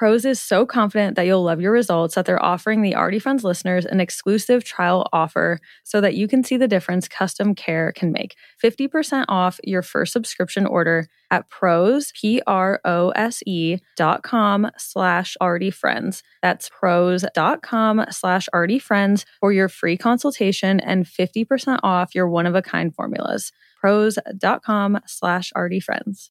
Prose is so confident that you'll love your results that they're offering the Already Friends listeners an exclusive trial offer so that you can see the difference custom care can make. 50% off your first subscription order at prose, P-R-O-S-E dot com slash already friends. That's prose dot com slash already friends for your free consultation and 50% off your one-of-a-kind formulas. Prose dot com slash already friends.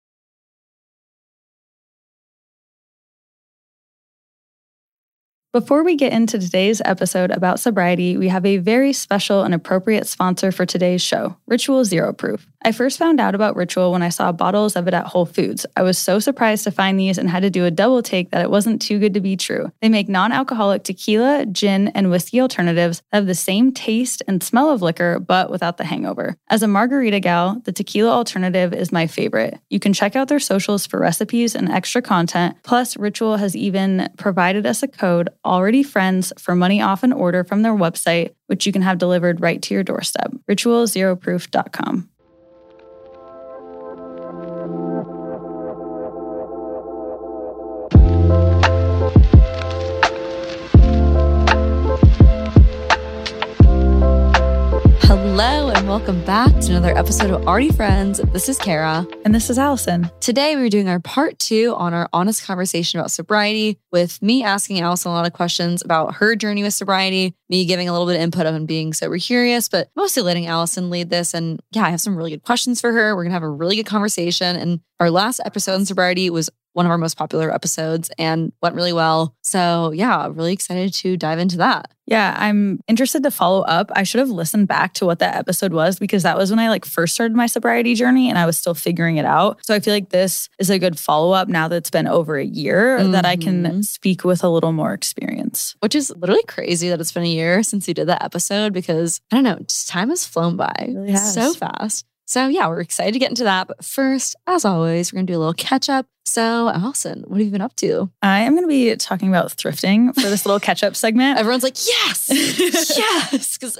Before we get into today's episode about sobriety, we have a very special and appropriate sponsor for today's show, Ritual Zero Proof. I first found out about Ritual when I saw bottles of it at Whole Foods. I was so surprised to find these and had to do a double take that it wasn't too good to be true. They make non alcoholic tequila, gin, and whiskey alternatives that have the same taste and smell of liquor, but without the hangover. As a margarita gal, the tequila alternative is my favorite. You can check out their socials for recipes and extra content. Plus, Ritual has even provided us a code, Already Friends, for money off an order from their website, which you can have delivered right to your doorstep. RitualZeroProof.com. welcome back to another episode of Already Friends. This is Kara. And this is Allison. Today, we're doing our part two on our honest conversation about sobriety, with me asking Allison a lot of questions about her journey with sobriety, me giving a little bit of input on being sober curious, but mostly letting Allison lead this. And yeah, I have some really good questions for her. We're going to have a really good conversation. And our last episode on sobriety was one of our most popular episodes and went really well. So, yeah, really excited to dive into that. Yeah, I'm interested to follow up. I should have listened back to what that episode was because that was when I like first started my sobriety journey and I was still figuring it out. So I feel like this is a good follow up now that it's been over a year mm-hmm. that I can mm-hmm. speak with a little more experience. Which is literally crazy that it's been a year since you did that episode because I don't know, time has flown by really so fast. So, yeah, we're excited to get into that. But first, as always, we're going to do a little catch up. So, Allison, what have you been up to? I am going to be talking about thrifting for this little catch up segment. Everyone's like, yes, yes. Because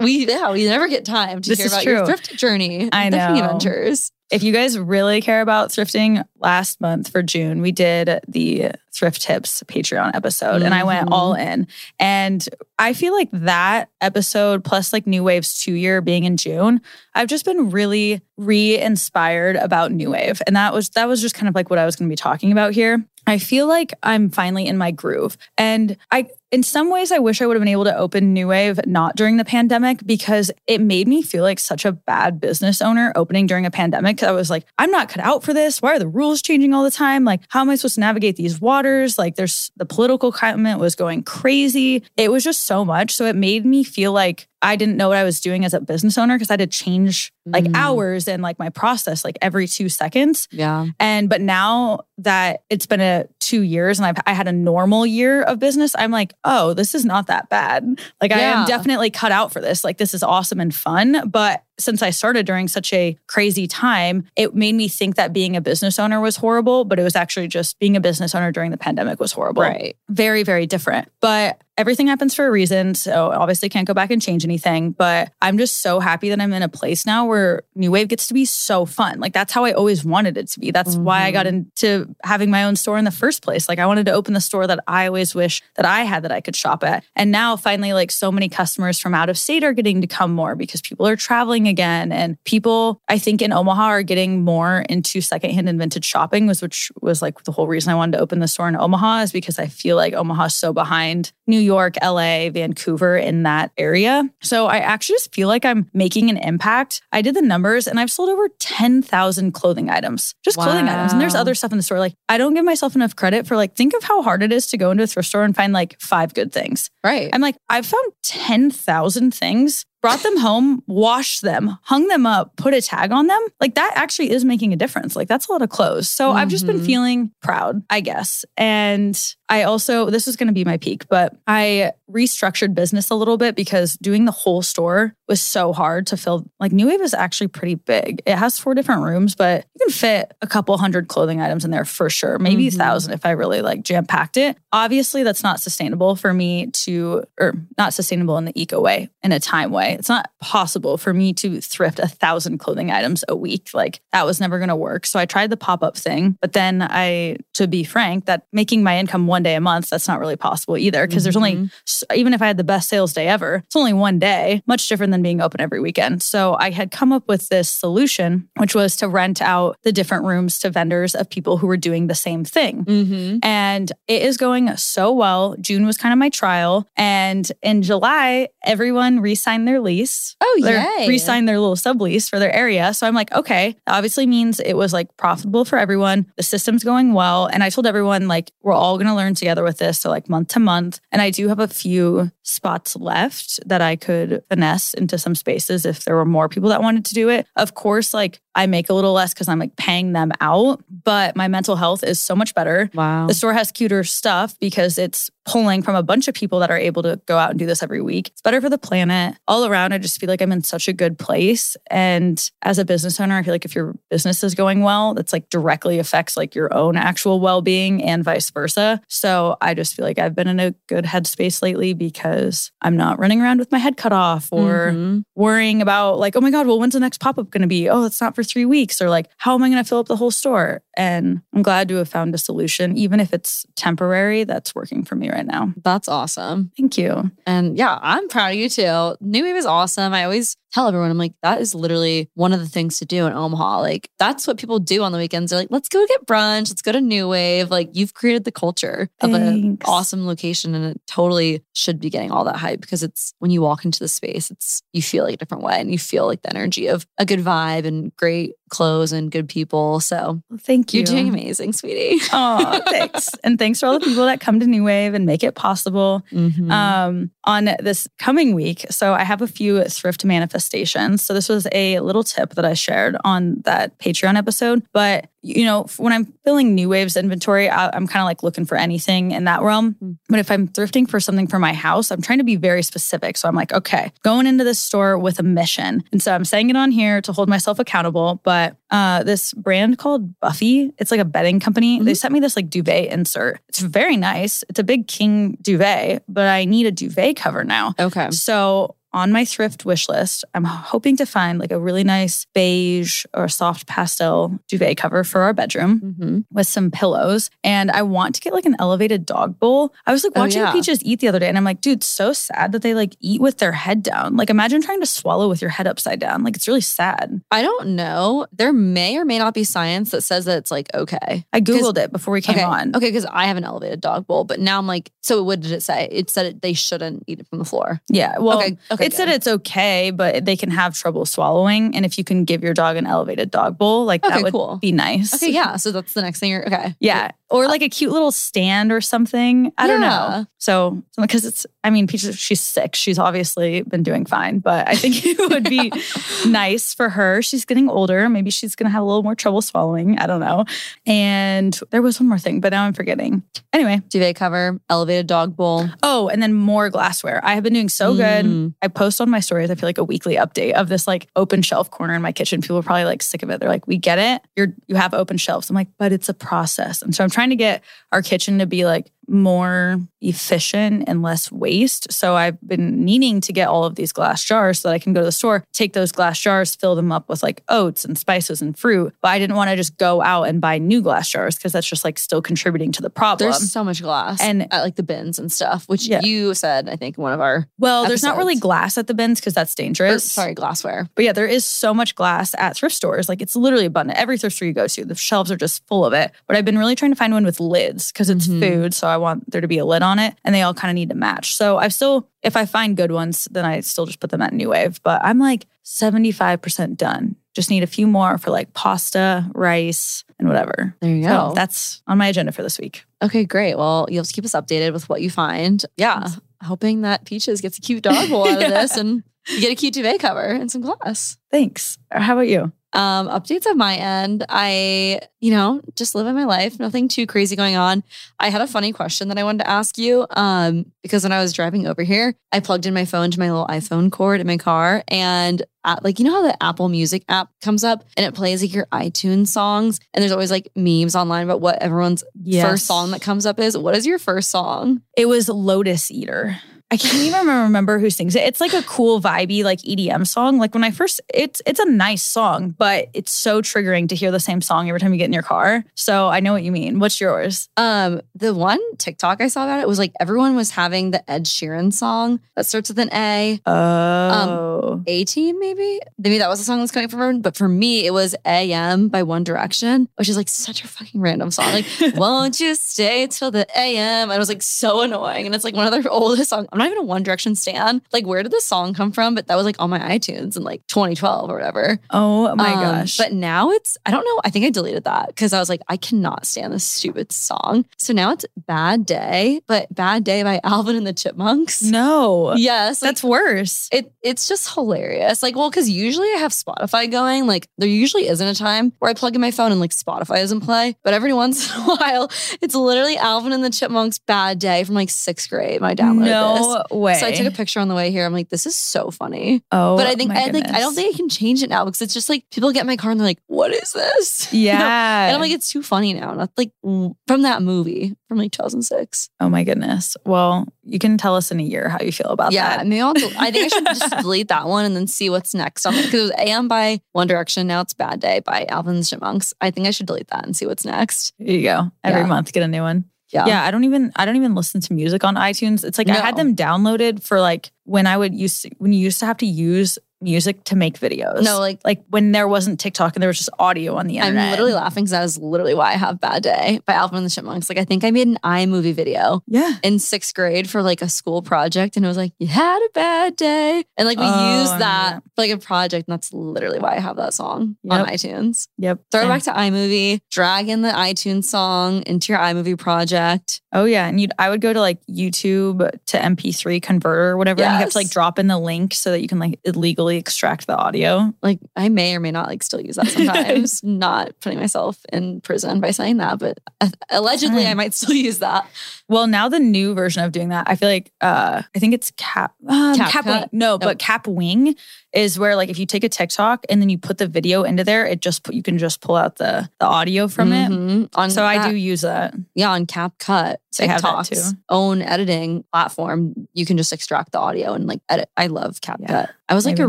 we, yeah, we never get time to this hear about true. your thrift journey. I know. adventures. If you guys really care about thrifting, last month for June, we did the Thrift Tips Patreon episode mm-hmm. and I went all mm-hmm. in. And I feel like that episode, plus like New Wave's two year being in June, I've just been really re inspired about New Wave. And that was, that was just kind of like what I was going to be talking about here. I feel like I'm finally in my groove. And I in some ways, I wish I would have been able to open New Wave not during the pandemic because it made me feel like such a bad business owner opening during a pandemic. I was like, I'm not cut out for this. Why are the rules changing all the time? Like, how am I supposed to navigate these waters? Like, there's the political climate was going crazy. It was just so much. So it made me feel like I didn't know what I was doing as a business owner because I had to change like Mm. hours and like my process like every two seconds. Yeah. And but now that it's been a two years and I've I had a normal year of business, I'm like, oh, this is not that bad. Like I am definitely cut out for this. Like this is awesome and fun. But since I started during such a crazy time, it made me think that being a business owner was horrible, but it was actually just being a business owner during the pandemic was horrible. Right. Very, very different. But everything happens for a reason. So obviously can't go back and change anything. But I'm just so happy that I'm in a place now where New Wave gets to be so fun. Like that's how I always wanted it to be. That's why I got mm-hmm. into having my own store in the first place. Like I wanted to open the store that I always wish that I had that I could shop at. And now finally, like so many customers from out of state are getting to come more because people are traveling again. And people, I think in Omaha are getting more into secondhand and vintage shopping, was which was like the whole reason I wanted to open the store in Omaha is because I feel like Omaha's so behind New York, LA, Vancouver in that area. So I actually just feel like I'm making an impact. I did the numbers and I've sold over 10,000 clothing items, just clothing items. And there's other stuff in the store. Like I don't give myself enough credit for like, think of how hard it is to go into a thrift store and find like five good things. Right. I'm like, I've found 10,000 things, brought them home, washed them, hung them up, put a tag on them. Like that actually is making a difference. Like that's a lot of clothes. So I've just been Mhm. feeling proud, I guess. And I also, this is going to be my peak, but I restructured business a little bit because doing the whole store was so hard to fill. Like New Wave is actually pretty big. It has four different rooms, but you can fit a couple hundred clothing items in there for sure. Maybe a Mhm. thousand if I really like jam packed it. Obviously, that's not sustainable for me to, or not sustainable in the eco way, in a time way. It's not possible for me to thrift a thousand clothing items a week. Like that was never going to work. So I tried the pop up thing, but then I, to be frank, that making my income one day a month, that's not really possible either. Because there's only, even if I had the best sales day ever, it's only one day, much different than being open every weekend. So I had come up with this solution, which was to rent out the different rooms to vendors of people who were doing the same thing. Mm-hmm. And it is going so well. June was kind of my trial. And in July, everyone re signed their lease. Oh, yay. re signed their little sublease for their area. So I'm like, okay, obviously means it was like profitable for everyone. The system's going well. And I told everyone, like, we're all going to learn together with this. So, like, month to month. And I do have a few spots left that I could finesse into some spaces if there were more people that wanted to do it. Of course, like, I make a little less because I'm like paying them out, but my mental health is so much better. Wow. The store has cuter stuff because it's pulling from a bunch of people that are able to go out and do this every week. It's better for the planet. All around, I just feel like I'm in such a good place. And as a business owner, I feel like if your business is going well, that's like directly affects like your own actual well-being and vice versa. So I just feel like I've been in a good headspace lately because I'm not running around with my head cut off or Mhm. worrying about like, oh my God, well, when's the next pop-up going to be? Oh, it's not for three weeks. Or like, how am I going to fill up the whole store? And I'm glad to have found a solution, even if it's temporary, that's working for me right now. That's awesome. Thank you. And yeah, I'm proud of you too. New Wave is awesome. I always tell everyone, I'm like, that is literally one of the things to do in Omaha. Like, that's what people do on the weekends. They're like, let's go get brunch. Let's go to New Wave. Like, you've created the culture of an awesome location. And it totally should be getting all that hype because it's when you walk into the space, it's you feel like a different way and you feel like the energy of a good vibe and great clothes and good people. So Thank you. you're doing amazing, sweetie. Oh, thanks. and thanks for all the people that come to New Wave and make it possible. Mhm. um, on this coming week. So I have a few thrift manifestations. So this was a little tip that I shared on that Patreon episode. But you know, when I'm filling New Waves inventory, I, I'm kind of like looking for anything in that realm. Mm. But if I'm thrifting for something for my house, I'm trying to be very specific. So I'm like, okay, going into this store with a mission. And so I'm saying it on here to hold myself accountable. But uh, this brand called Buffy, it's like a bedding company. They sent me this like duvet insert. It's very nice. It's a big king duvet, but I need a duvet cover now. okay. So on my thrift wish list, I'm hoping to find like a really nice beige or soft pastel duvet cover for our bedroom Mm-hmm. with some pillows. And I want to get like an elevated dog bowl. I was like Oh, watching yeah. Peaches eat the other day and I'm like, dude, so sad that they like eat with their head down. Like imagine trying to swallow with your head upside down. Like it's really sad. I don't know. There may or may not be science that says that it's like okay. I Googled it before we came okay. on. Okay, because I have an elevated dog bowl, but now I'm like, so what did it say? It said it, they shouldn't eat it from the floor. Yeah. Well, okay, okay. It said it's okay, but they can have trouble swallowing. And if you can give your dog an elevated dog bowl, like Okay, that would cool. be nice. Okay, yeah. So that's the next thing you're okay. Yeah. Or uh, like a cute little stand or something. I don't know. So, because it's, I mean, Peaches, she's sick. She's obviously been doing fine, but I think it would be nice for her. She's getting older. Maybe she's going to have a little more trouble swallowing. I don't know. And there was one more thing, but now I'm forgetting. Anyway. Duvet cover, elevated dog bowl. Oh, and then more glassware. I have been doing so good. Mm. I post on my stories, I feel like a weekly update of this like open shelf corner in my kitchen. People are probably like sick of it. They're like, we get it. You're you have open shelves. I'm like, but it's a process. And so I'm trying to get our kitchen to be like more efficient and less waste. So I've been needing to get all of these glass jars so that I can go to the store, take those glass jars, fill them up with like oats and spices and fruit. But I didn't want to just go out and buy new glass jars because that's just like still contributing to the problem. There's so much glass And- at like the bins and stuff, which Yeah. you said I think one of our well, there's not really glass at the bins because that's or, dangerous. sorry glassware. But yeah, there is so much glass at thrift stores. Like it's literally abundant. Every thrift store you go to, the shelves are just full of it. But I've been really trying to find one with lids because it's Mhm. food. So I want there to be a lid on it and they all kind of need to match. So I've still, if I find good ones, then I still just put them at New Wave. But I'm like 75% done. Just need a few more for like pasta, rice, and whatever. There you So go. that's on my agenda for this week. okay, great. Well, you'll keep us updated with what you find. Yeah. Thanks. Hoping that Peaches gets a cute dog bowl out Yeah. of this and you get a cute duvet cover and some glass. Thanks. How about you? Um, updates on my end. I, you know, just living my life. Nothing too crazy going on. I had a funny question that I wanted to ask you. Um, because when I was driving over here, I plugged in my phone to my little iPhone cord in my car, and uh, like you know how the Apple Music app comes up and it plays like your iTunes songs, and there's always like memes online about what everyone's first song that comes up is. What is your first song? It was Lotus Eater. I can't even remember who sings it. It's like a cool vibey like EDM song. Like when I first it's it's a nice song, but it's so triggering to hear the same song every time you get in your car. So I know what you mean. What's yours? Um, the one TikTok I saw about it was like everyone was having the Ed Sheeran song that starts with an A. Oh. A Team, maybe. Maybe that was the song that's coming from. But for me, it was AM by One Direction, which is like such a fucking random song. Like, won't you stay till the AM? And it was like so annoying. And it's like one of their oldest songs. I'm not even a One Direction stan. Like, where did this song come from? But that was like on my iTunes in like 2012 or whatever. oh my Um, gosh. But now it's, I don't know. I think I deleted that because I was like, I cannot stand this stupid song. So now it's Bad Day, but Bad Day by Alvin and the Chipmunks. no. Yes. like, That's worse. it it's just hilarious. Like, well, because usually I have Spotify going. Like, there usually isn't a time where I plug in my phone and like Spotify doesn't play. But every once in a while, it's literally Alvin and the Chipmunks "Bad Day" from like sixth grade. when I downloaded no way. So I took a picture on the way here. I'm like, this is so funny. Oh, but I think I like I don't think I can change it now because it's just like people get my car and they're like, what is this? You know? Yeah. And I'm like, it's too funny now. Not like from that movie from like 2006. oh my goodness. Well, you can tell us in a year how you feel about yeah, that. I'll. I think I should just delete that one and then see what's next on it because it was AM by One Direction. Now it's Bad Day by Alvin and the Chipmunks. I think I should delete that and see what's next. Here you go. Every Yeah. month, get a new one. Yeah. Yeah, I don't even I don't even listen to music on iTunes. It's like I had them downloaded for like when I would use when you used to have to use music to make videos. No, like like when there wasn't TikTok and there was just audio on the internet. I'm literally laughing because that is literally why I have Bad Day by Alvin and the Chipmunks. Like I think I made an iMovie video yeah. in sixth grade for like a school project, and it was like you had a bad day, and like we Oh, used that that. for like a project, and that's literally why I have that song on iTunes. Yep. Throw it back to iMovie, drag in the iTunes song into your iMovie project. Oh yeah, and you I would go to like YouTube to MP3 converter or whatever, and you have to like drop in the link so that you can like illegally extract the audio. Like I may or may not like still use that sometimes. not putting myself in prison by saying that, but uh, allegedly I might still use that. Well, now the new version of doing that, I feel like uh I think it's cap um, CapCut? Kapwing. No, but Kapwing is where like if you take a TikTok and then you put the video into there, it just put, you can just pull out the the audio from it. Mhm. On So I do use that. Yeah, on CapCut, They have that TikTok's own editing platform, you can just extract the audio and like edit. I love CapCut. Yeah. I was like a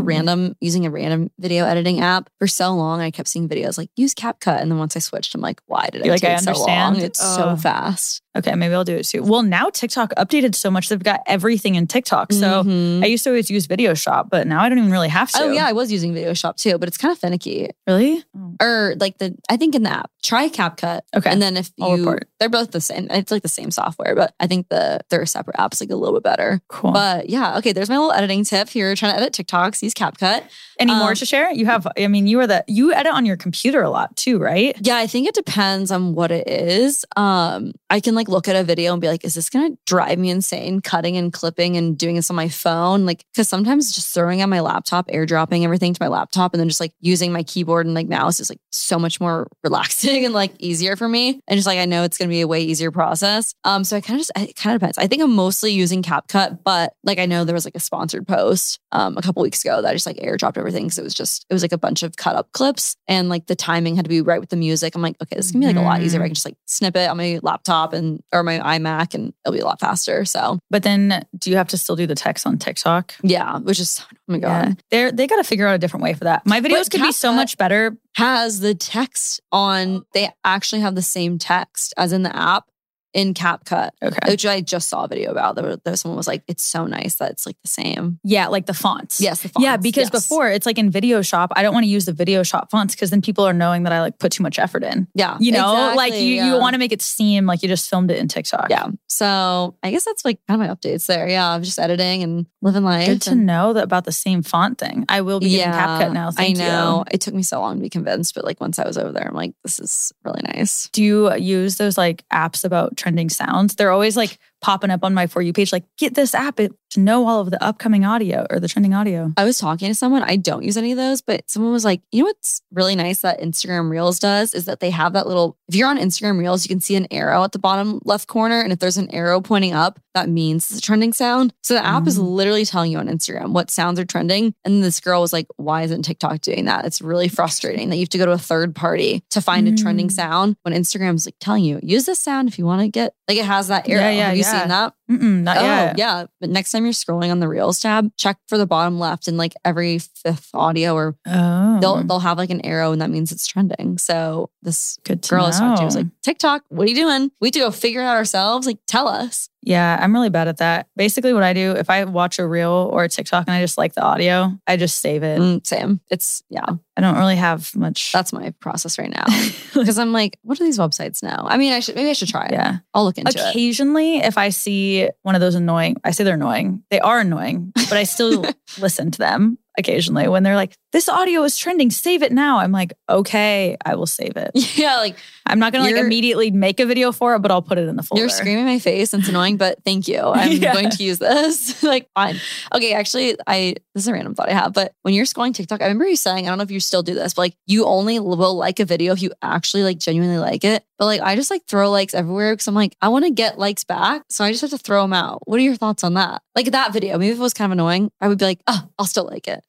random using a random video editing app for so long. I kept seeing videos like use CapCut, and then once I switched, I'm like, why did it You're like, take I so long? It's so Oh. fast. Okay, maybe I'll do it too. Well, now TikTok updated so much; they've got everything in TikTok. So Mhm. I used to always use Video Shop, but now I don't even really have to. oh yeah, I was using Video Shop too, but it's kind of finicky. really? Or like the I think in the app, try CapCut. Okay. and then if I'll you, report. they're both the same. It's like the same software, but I think the they're separate apps, like a little bit better. Cool. But yeah, okay. There's my little editing tip. here. trying to edit TikToks, use CapCut. Any more um, to share? You have. I mean, you are the you edit on your computer a lot too, right? Yeah, I think it depends on what it is. Um, I can like look at a video and be like, is this gonna drive me insane cutting and clipping and doing this on my phone? Like, cause sometimes just throwing on my laptop, airdropping everything to my laptop, and then just like using my keyboard and like mouse is like so much more relaxing and like easier for me. And just like I know it's gonna be a way easier process. Um, so I kind of just it kind of depends. I think I'm mostly using CapCut, but like I know there was like a sponsored post um a couple weeks ago that I just like airdropped everything because it was just it was like a bunch of cut up clips and like the timing had to be right with the music. I'm like, okay, this is gonna be like a lot easier. I can just like snip it on my laptop and or my iMac and it'll be a lot faster. So But then, do you have to still do the text on TikTok? yeah, which is oh my god. Yeah. They're they got to figure out a different way for that. My videos But could be so much better. Has the text on they actually have the same text as in the app in CapCut. Okay. Which I just saw a video about. There, there someone was like, it's so nice that it's like the same. Yeah, like the fonts. Yes, the Yeah, because yes. before it's like in Video Shop, I don't want to use the Video Shop fonts because then people are knowing that I like put too much effort in. Yeah. You know, like you, yeah. you want to make it seem like you just filmed it in TikTok. Yeah. So I guess that's like kind of my updates there. Yeah. I'm just editing and living life. Good to and- know that about the same font thing. I will be getting CapCut now. Thank I know. you. It took me so long to be convinced, but like once I was over there, I'm like, this is really nice. Do you use those like apps about trending sounds? They're always like popping up on my For You page, like, get this app it- to know all of the upcoming audio or the trending audio. I was talking to someone, I don't use any of those, but someone was like, you know what's really nice that Instagram Reels does is that they have that little, if you're on Instagram Reels, you can see an arrow at the bottom left corner. And if there's an arrow pointing up, that means it's a trending sound. So the app is Mm. literally telling you on Instagram what sounds are trending. And this girl was like, why isn't TikTok doing that? It's really frustrating that you have to go to a third party to find a trending Mm. sound when Instagram's like telling you, use this sound if you want to get, like it has that arrow. Yeah, yeah, you yeah. seen that? Mm-mm, not oh, yet. yeah. But next time you're scrolling on the Reels tab, check for the bottom left and like every fifth audio or Oh, they'll they'll have like an arrow and that means it's trending. So this good girl I was talking to was like, TikTok, what are you doing? We have to go figure it out ourselves. Like, tell us. Yeah, I'm really bad at that. Basically, what I do if I watch a reel or a TikTok and I just like the audio, I just save it. Mm, same. It's yeah, I don't really have much. that's my process right now. Because I'm like, what are these websites now? I mean, I should maybe I should try it. yeah. I'll look into it. Occasionally, if I see one of those annoying, I say they're annoying. They are annoying, but I still listen to them occasionally when they're like, "This audio is trending. Save it now." I'm like, "Okay, I will save it." Yeah, like I'm not gonna like immediately make a video for it, but I'll put it in the folder. You're screaming my face. It's annoying, but thank you. I'm Yeah. going to use this. like, fine. Okay, actually, I this is a random thought I have, but when you're scrolling TikTok, I remember you saying, I don't know if you still do this, but like you only will like a video if you actually like genuinely like it. But like I just like throw likes everywhere because I'm like, I want to get likes back. So I just have to throw them out. What are your thoughts on that? Like that video, maybe if it was kind of annoying, I would be like, oh, I'll still like it.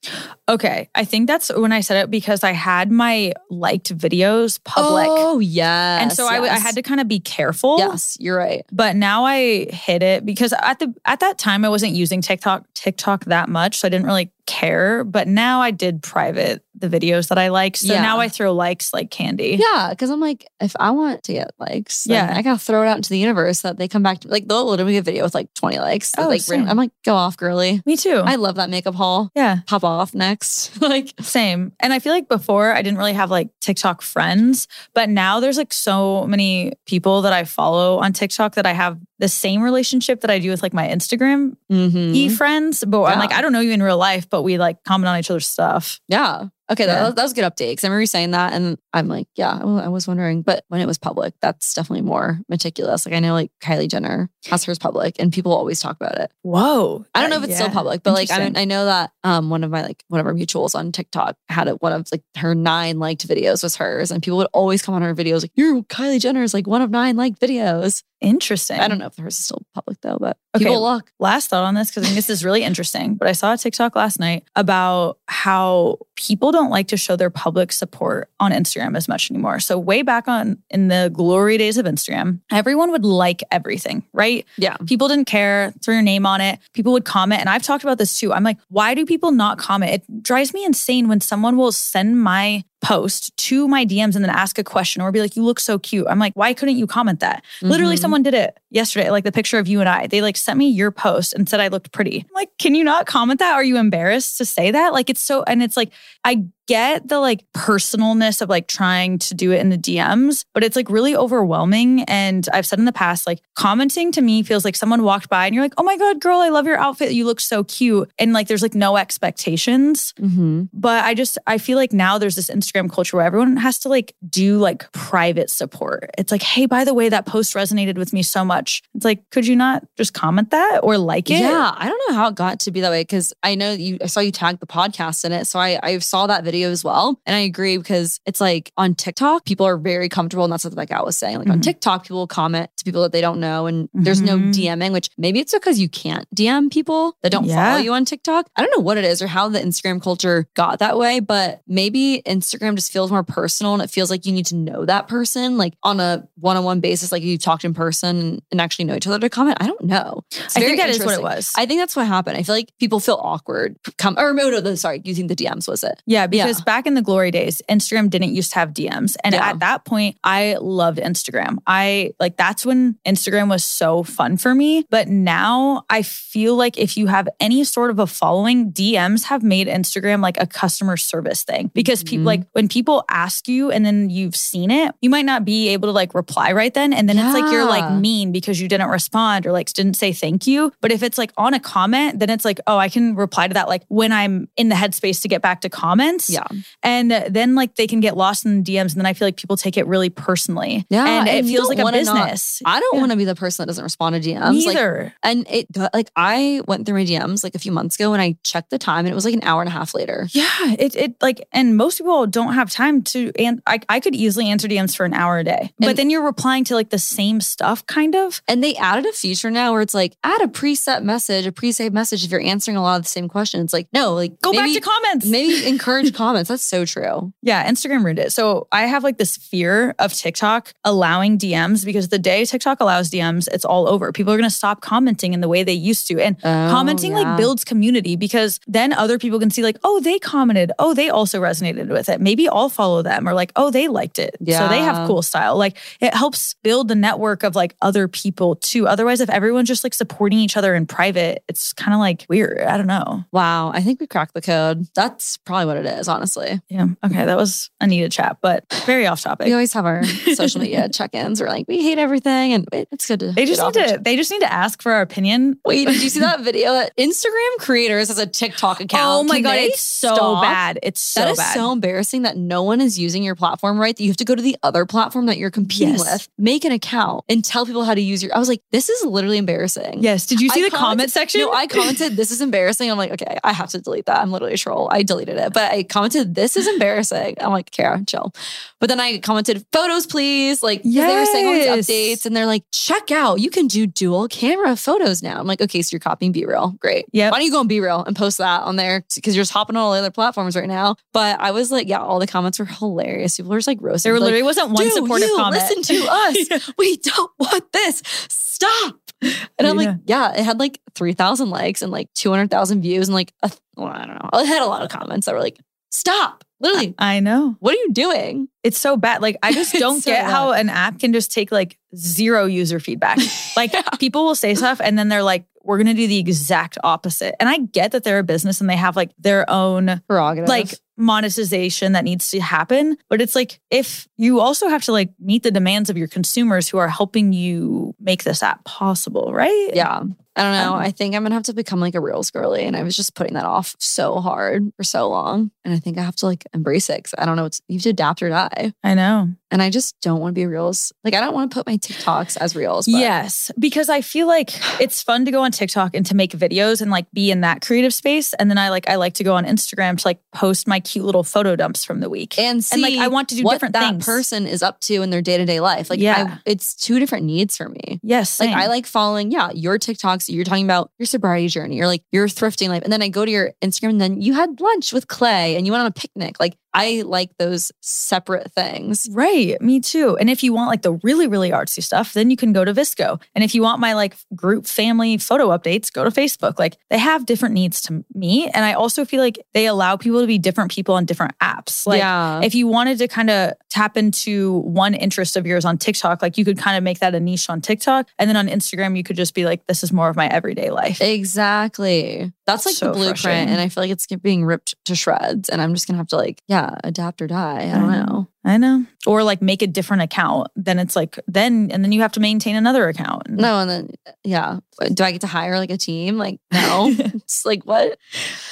Okay, I think that's when I said it because I had my liked videos public, Oh, yes. and so I w- I had to kind of be careful. Yes, you're right. But now I hit it because at the at that time I wasn't using TikTok TikTok that much, so I didn't really care. But now I did private the videos that I like, so Yeah. now I throw likes like candy. Yeah, because I'm like, if I want to get likes, then Yeah. I gotta throw it out into the universe so that they come back to like they'll literally get a video with like 20 likes. Oh, like same. I'm like, go off, girly. Me too. I love that makeup haul. yeah, Pop off next. like same. And I feel like before I didn't really have like TikTok friends, but now there's like so many people that I follow on TikTok that I have the same relationship that I do with like my Instagram mhm. e friends. But I'm like, I don't know you in real life, but we like comment on each other's stuff. yeah. Okay, Yeah. that, that was a good update. Because I remember you saying that, and I'm like, yeah, I was wondering. But when it was public, that's definitely more meticulous. Like I know, like Kylie Jenner has hers public, and people always talk about it. Whoa. I don't know if it's still public, but like I, I know that um one of my like one of our mutuals on TikTok had one of like her nine liked videos was hers, and people would always come on her videos like, "Your Kylie Jenner's like one of nine liked videos." Interesting. I don't know if hers is still public though, but Okay. people look. last thought on this because I think this is really interesting. But I saw a TikTok last night about how people don't like to show their public support on Instagram as much anymore. So way back on in the glory days of Instagram, everyone would like everything, right? Yeah. People didn't care, throw your name on it. People would comment. And I've talked about this too. I'm like, why do people not comment? It drives me insane when someone will send my post to my DMs and then ask a question or be like, you look so cute. I'm like, why couldn't you comment that? Literally, Mhm. someone did it yesterday, like the picture of you and I. They like sent me your post and said I looked pretty. I'm like, can you not comment that? Are you embarrassed to say that? Like, it's so, and it's like, I get the like personalness of like trying to do it in the DMs, but it's like really overwhelming. And I've said in the past, like commenting to me feels like someone walked by and you're like, oh my God, girl, I love your outfit. You look so cute. And like, there's like no expectations. Mhm. But I just I feel like now there's this Instagram culture where everyone has to like do like private support. It's like, hey, by the way, that post resonated with me so much. It's like, could you not just comment that or like it? Yeah, I don't know how it got to be that way because I know you. I saw you tag the podcast in it, so I I saw that video as well, and I agree because it's like on TikTok, people are very comfortable, and that's what like I was saying. Like on Mhm. TikTok, people will comment to people that they don't know, and there's no Mhm. DMing, which maybe it's because you can't DM people that don't Yeah. follow you on TikTok. I don't know what it is or how the Instagram culture got that way, but maybe Instagram just feels more personal, and it feels like you need to know that person like on a one-on-one basis, like you talked in person and, actually know each other to comment. I don't know. I think that is what it was. I think that's what happened. I feel like people feel awkward. Come or no, no, no, sorry, using the DMs was it? Yeah, because Yeah. back in the glory days, Instagram didn't used to have DMs. And Yeah. at that point, I loved Instagram. I like that's when Instagram was so fun for me. But now I feel like if you have any sort of a following, DMs have made Instagram like a customer service thing. Because people Mhm. like when people ask you and then you've seen it, you might not be able to like reply right then. And then it's like you're like mean because you didn't respond or like didn't say thank you. But if it's like on a comment, then it's like, oh, I can reply to that like when I'm in the headspace to get back to comments. Yeah. And then like they can get lost in the DMs and then I feel like people take it really personally. Yeah, And, and it feels like a wanna not- business. I don't Yeah. want to be the person that doesn't respond to DMs. Like, Neither. and it like I went through my DMs like a few months ago and I checked the time and it was like an hour and a half later. yeah. It it like and most people don't have time to and I, I could easily answer DMs for an hour a day. But And- then you're replying to like the same stuff kind of. And they added a feature now where it's like add a preset message, a pre-saved message if you're answering a lot of the same questions. Like no, like Go maybe, back to comments. Maybe encourage comments. That's so true. Yeah, Instagram ruined it. So I have like this fear of TikTok allowing DMs because the day TikTok allows DMs, it's all over. People are going to stop commenting in the way they used to. And Oh, commenting yeah. like builds community because then other people can see like, oh, they commented. Oh, they also resonated with it. Maybe I'll follow them or like, oh, they liked it. So they have cool style. Like it helps build the network of like other people too. Otherwise, if everyone's just like supporting each other in private, it's kind of like weird. I don't know. Wow, I think we cracked the code. That's probably what it is, honestly. Yeah. Okay. That was a needed chat, but very off topic. We always have our social media check-ins. We're like, we hate everything, and it's good to. They just need to. They just need to ask for our opinion. Wait, did you see that video? Instagram creators has a TikTok account. Oh my Can god, it's so stop? bad. It's so That is bad. so embarrassing that no one is using your platform right. That you have to go to the other platform that you're competing Yes. with, make an account, and tell people how to use your. I was like, this is literally embarrassing. yes. Did you see I the comment section? No, I commented, this is embarrassing. I'm like, okay, I have to delete that. I'm literally a troll. I deleted it. But I commented, this is embarrassing. I'm like, Kara, chill. But then I commented, photos, please. Like, 'cause they were saying all Yes. these updates and they're like, check out, you can do dual camera photos now. I'm like, okay, so you're copying BeReal. Great. Yeah. Why don't you go on BeReal and post that on there? Because you're just hopping on all the other platforms right now. But I was like, yeah, all the comments were hilarious. People were just like roasting. there like, literally wasn't one "Do supportive you comment. Listen to us. We don't want this. Stop. And I'm Yeah. like, yeah, it had like 3,000 likes and like 200,000 views and like, a, well, I don't know. It had a lot of comments that were like, stop. Literally, I know. what are you doing? It's so bad. Like I just don't so get bad. how an app can just take like zero user feedback. Like people will say stuff and then they're like, we're gonna do the exact opposite. And I get that they're a business and they have like their own Prerogative. like monetization that needs to happen. But it's like if you also have to like meet the demands of your consumers who are helping you make this app possible, right? yeah. I don't know. Um, I think I'm gonna have to become like a reels girly, and I was just putting that off so hard for so long, and I think I have to like embrace it. I don't know. It's you have to adapt or die, I know. And I just don't want to be reels. Like I don't want to put my TikToks as reels. But Yes, because I feel like it's fun to go on TikTok and to make videos and like be in that creative space. And then I like I like to go on Instagram to like post my cute little photo dumps from the week. and see And like I want to do what different that things. person is up to in their day to day life. Like Yeah. I, it's two different needs for me. yes, Like. I like following, yeah, your TikToks. You're talking about your sobriety journey, You're like your thrifting life, and then I go to your Instagram, and then you had lunch with Clay, and you went on a picnic. Like I like those separate things. Right, me too. And if you want like the really, really artsy stuff, then you can go to VSCO. And if you want my like group family photo updates, go to Facebook. Like they have different needs to me. And I also feel like they allow people to be different people on different apps. Like yeah, if you wanted to kind of tap into one interest of yours on TikTok, like you could kind of make that a niche on TikTok. And then on Instagram, you could just be like, this is more of my everyday life. exactly. That's like So the blueprint, and I feel like it's being ripped to shreds. And I'm just gonna have to like, yeah, adapt or die. I don't know. I know. Or like make a different account. Then it's like, then, and then you have to maintain another account. No, and then yeah, do I get to hire like a team? Like no, it's like what?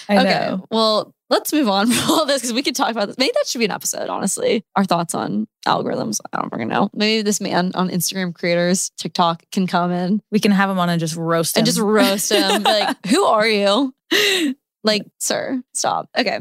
I okay, know. well, let's move on from all this because we could talk about this. Maybe that should be an episode. Honestly, our thoughts on algorithms. I don't freaking know. Maybe this man on Instagram creators TikTok can come in We can have him on and just roast him. and just roast him. Like, who are you? Like, sir, stop. Okay,